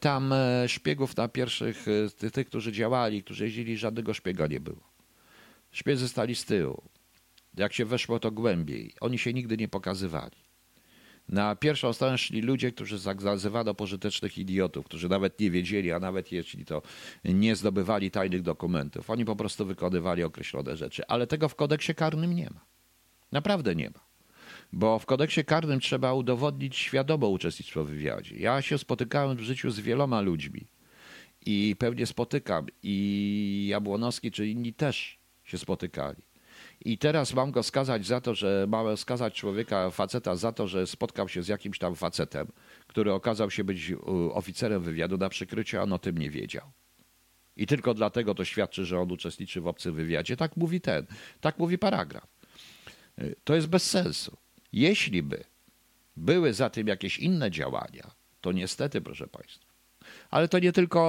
tam e, szpiegów na pierwszych, e, tych, którzy działali, którzy jeździli, żadnego szpiega nie było. Szpiedzy stali z tyłu. Jak się weszło, to głębiej. Oni się nigdy nie pokazywali. Na pierwszą stronę szli ludzie, którzy nazywano pożytecznych idiotów, którzy nawet nie wiedzieli, a nawet jeśli to nie zdobywali tajnych dokumentów. Oni po prostu wykonywali określone rzeczy. Ale tego w kodeksie karnym nie ma. Naprawdę nie ma. Bo w kodeksie karnym trzeba udowodnić świadome uczestnictwo w wywiadzie. Ja się spotykałem w życiu z wieloma ludźmi i pewnie spotykam, i Jabłonowski czy inni też się spotykali. I teraz mam go skazać za to, że mamy skazać człowieka, faceta za to, że spotkał się z jakimś tam facetem, który okazał się być oficerem wywiadu na przykryciu, a on o tym nie wiedział. I tylko dlatego to świadczy, że on uczestniczy w obcym wywiadzie. Tak mówi ten, tak mówi paragraf. To jest bez sensu. Jeśli by były za tym jakieś inne działania, to niestety, proszę Państwa, ale to nie tylko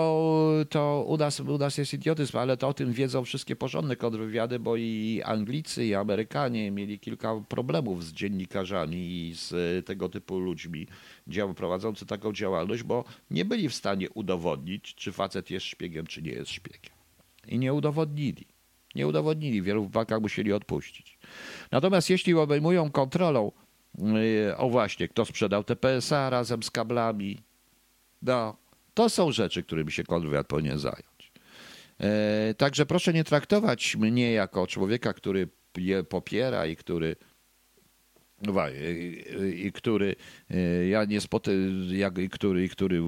to u nas, u nas jest idiotyzm, ale to o tym wiedzą wszystkie porządne kontrwywiady, bo i Anglicy, i Amerykanie mieli kilka problemów z dziennikarzami i z tego typu ludźmi prowadzący taką działalność, bo nie byli w stanie udowodnić, czy facet jest szpiegiem, czy nie jest szpiegiem. I nie udowodnili. Nie udowodnili, wielu wypadkach musieli odpuścić. Natomiast jeśli obejmują kontrolą, yy, o właśnie, kto sprzedał te PSA razem z kablami, no, to są rzeczy, którymi się kontrwywiad powinien zająć. E, także proszę nie traktować mnie jako człowieka, który je popiera i który i który e, ja nie spoty, jak, który, który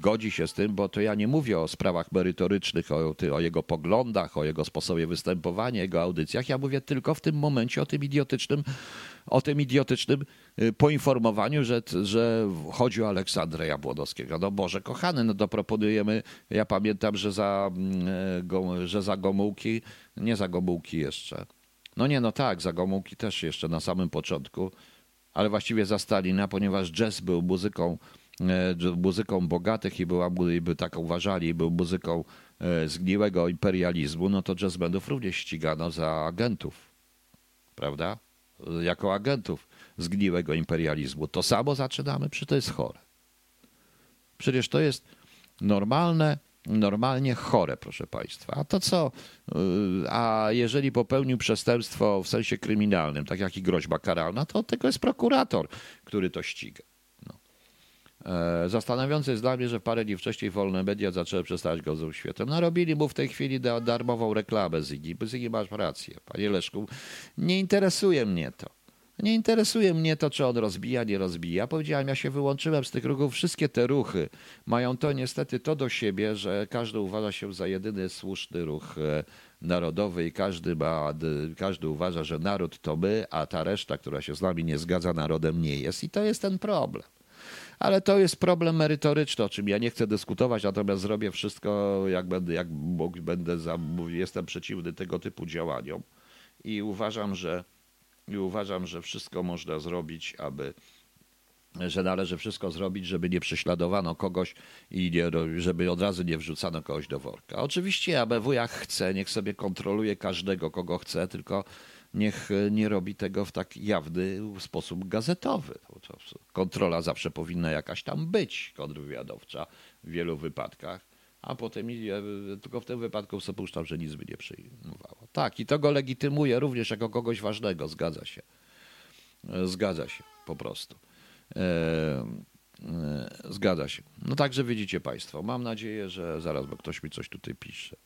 godzi się z tym, bo to ja nie mówię o sprawach merytorycznych, o, o, jego poglądach, o jego sposobie występowania, jego audycjach. Ja mówię tylko w tym momencie o tym idiotycznym, o tym idiotycznym y, poinformowaniu, że, że chodzi o Aleksandra Jabłodowskiego. No Boże kochany, no to proponujemy, ja pamiętam, że za, mm, e, że za Gomułki, nie za Gomułki jeszcze, no nie, no tak, za Gomułki też jeszcze na samym początku, ale właściwie za Stalina, ponieważ jazz był muzyką, e, muzyką bogatych i była, by tak uważali, był muzyką e, zgniłego imperializmu, no to jazzbandów również ścigano za agentów, prawda? Jako agentów zgniłego imperializmu. To samo zaczynamy, przy to jest chore. Przecież to jest normalne normalnie chore, proszę Państwa. A to co? Y, a jeżeli popełnił przestępstwo w sensie kryminalnym, tak jak i groźba karalna, to tego jest prokurator, który to ściga. No. E, zastanawiające jest dla mnie, że parę dni wcześniej wolne media zaczęły przestawać go z świetem. No robili mu w tej chwili darmową reklamę Zygi. Zygi masz rację, panie Leszku. Nie interesuje mnie to. Nie interesuje mnie to, czy on rozbija, nie rozbija. Powiedziałem, ja się wyłączyłem z tych ruchów. Wszystkie te ruchy mają to niestety to do siebie, że każdy uważa się za jedyny słuszny ruch e, narodowy i każdy, ma, każdy uważa, że naród to my, a ta reszta, która się z nami nie zgadza, narodem nie jest. I to jest ten problem. Ale to jest problem merytoryczny, o czym ja nie chcę dyskutować, natomiast zrobię wszystko, jak będę, jak będę za, jestem przeciwny tego typu działaniom i uważam, że i uważam, że wszystko można zrobić, aby że należy wszystko zrobić, żeby nie prześladowano kogoś i nie, żeby od razu nie wrzucano kogoś do worka. Oczywiście ABW jak chce, niech sobie kontroluje każdego, kogo chce, tylko niech nie robi tego w tak jawny sposób gazetowy. Kontrola zawsze powinna jakaś tam być kontrwywiadowcza w wielu wypadkach a potem tylko w tym wypadku przypuszczam, że nic by nie przyjmowało. Tak, i to go legitymuje również jako kogoś ważnego, zgadza się. E, zgadza się, po prostu. E, e, zgadza się. No także widzicie Państwo, mam nadzieję, że zaraz, bo ktoś mi coś tutaj pisze.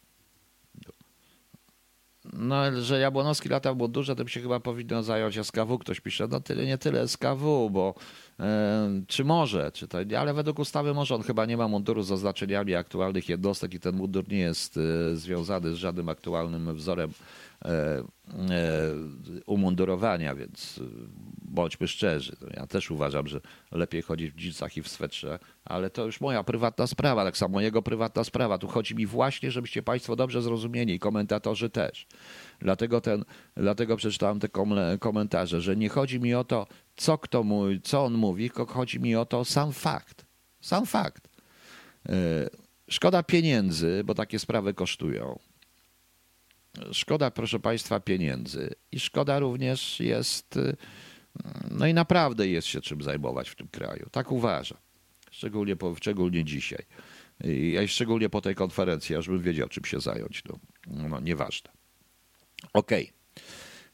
No, że Jabłonowski lata było duże, tym się chyba powinno zająć SKW. Ktoś pisze, no tyle, nie tyle SKW, bo e, czy może, czy to, ale według ustawy może on chyba nie ma munduru z oznaczeniami aktualnych jednostek i ten mundur nie jest e, związany z żadnym aktualnym wzorem umundurowania, więc bądźmy szczerzy. No, ja też uważam, że lepiej chodzić w dżinsach i w swetrze, ale to już moja prywatna sprawa, tak samo jego prywatna sprawa. Tu chodzi mi właśnie, żebyście Państwo dobrze zrozumieli, komentatorzy też. Dlatego, ten, dlatego przeczytałem te komentarze, że nie chodzi mi o to, co, kto mówi, co on mówi, tylko chodzi mi o to sam fakt. Sam fakt. E, szkoda pieniędzy, bo takie sprawy kosztują. Szkoda, proszę Państwa, pieniędzy. I szkoda również jest no i naprawdę jest się czym zajmować w tym kraju. Tak uważam. Szczególnie, po, szczególnie dzisiaj. I szczególnie po tej konferencji, aż bym wiedział, czym się zająć. No, no nieważne. Okej. Okay.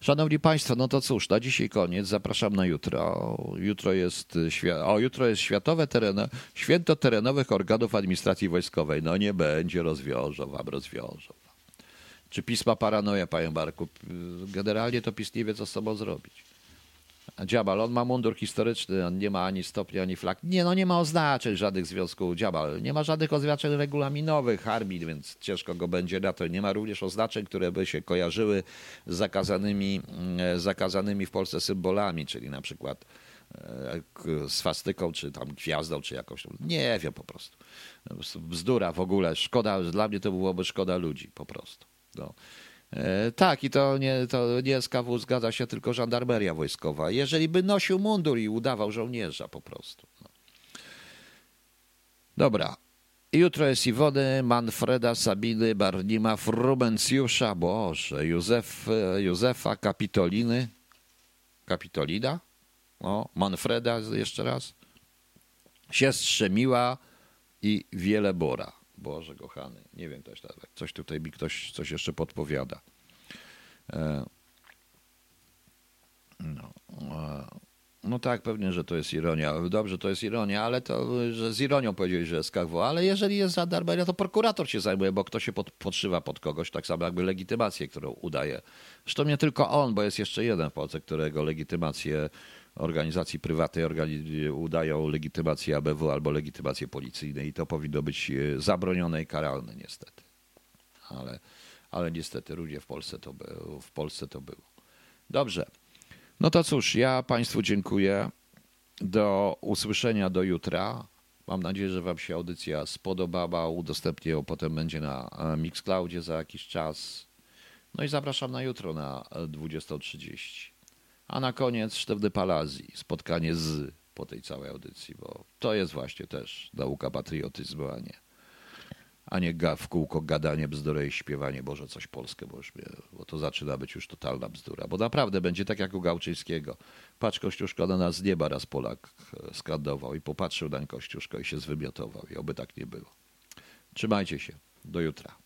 Szanowni Państwo, no to cóż, na dzisiaj koniec. Zapraszam na jutro. Jutro jest, o, jutro jest Światowe tereno, Święto Terenowych Organów Administracji Wojskowej. No nie będzie, rozwiążą wam, rozwiążą. Czy pisma paranoja, panie Barku? Generalnie to PiS nie wie, co z sobą zrobić. Dziabal, on ma mundur historyczny, on nie ma ani stopnia, ani flag. Nie, no nie ma oznaczeń żadnych związków Dziabal. Nie ma żadnych oznaczeń regulaminowych armii, więc ciężko go będzie na to. Nie ma również oznaczeń, które by się kojarzyły z zakazanymi, mm, zakazanymi w Polsce symbolami, czyli na przykład e, swastyką, czy tam gwiazdą, czy jakąś. Nie wiem po prostu. Bzdura w ogóle. Szkoda, dla mnie to byłoby szkoda ludzi po prostu. No. E, tak, i to nie, to nie SKW zgadza się, tylko żandarmeria wojskowa. Jeżeli by nosił mundur i udawał żołnierza po prostu. No. Dobra. Jutro jest Iwony, Manfreda, Sabiny, Barnima, Frumencjusza, Boże, Józef, Józefa, Kapitoliny, Kapitolina, o, Manfreda jeszcze raz, Siestrze Miła i Wielebora. Boże kochany, nie wiem też nawet. Coś tutaj mi ktoś coś jeszcze podpowiada. E, no, e, no tak, pewnie, że to jest ironia. Dobrze, to jest ironia, ale to, że z ironią powiedzieli, że jest SKW, ale jeżeli jest żandarmeria, to prokurator się zajmuje, bo ktoś się pod, podszywa pod kogoś, tak samo jakby legitymację, którą udaje. Zresztą nie tylko on, bo jest jeszcze jeden w Polsce, którego legitymację organizacji prywatnej udają legitymację ABW albo legitymację policyjnej i to powinno być e, zabronione i karalne niestety. Ale, ale niestety ludzie w Polsce to, w Polsce to było. Dobrze. No to cóż, ja Państwu dziękuję. Do usłyszenia do jutra. Mam nadzieję, że Wam się audycja spodobała. Udostępnię ją potem będzie na e, Mixcloudzie za jakiś czas. No i zapraszam na jutro na 20.30. A na koniec sztywny palazji, spotkanie z po tej całej audycji, bo to jest właśnie też nauka patriotyzmu, a nie, a nie w kółko gadanie bzdury i śpiewanie Boże coś polskie, bo, już, bo to zaczyna być już totalna bzdura. Bo naprawdę będzie tak jak u Gałczyńskiego. Patrz Kościuszko na nas z nieba raz Polak e, skandował i popatrzył na Kościuszko i się zwymiotował i oby tak nie było. Trzymajcie się. Do jutra.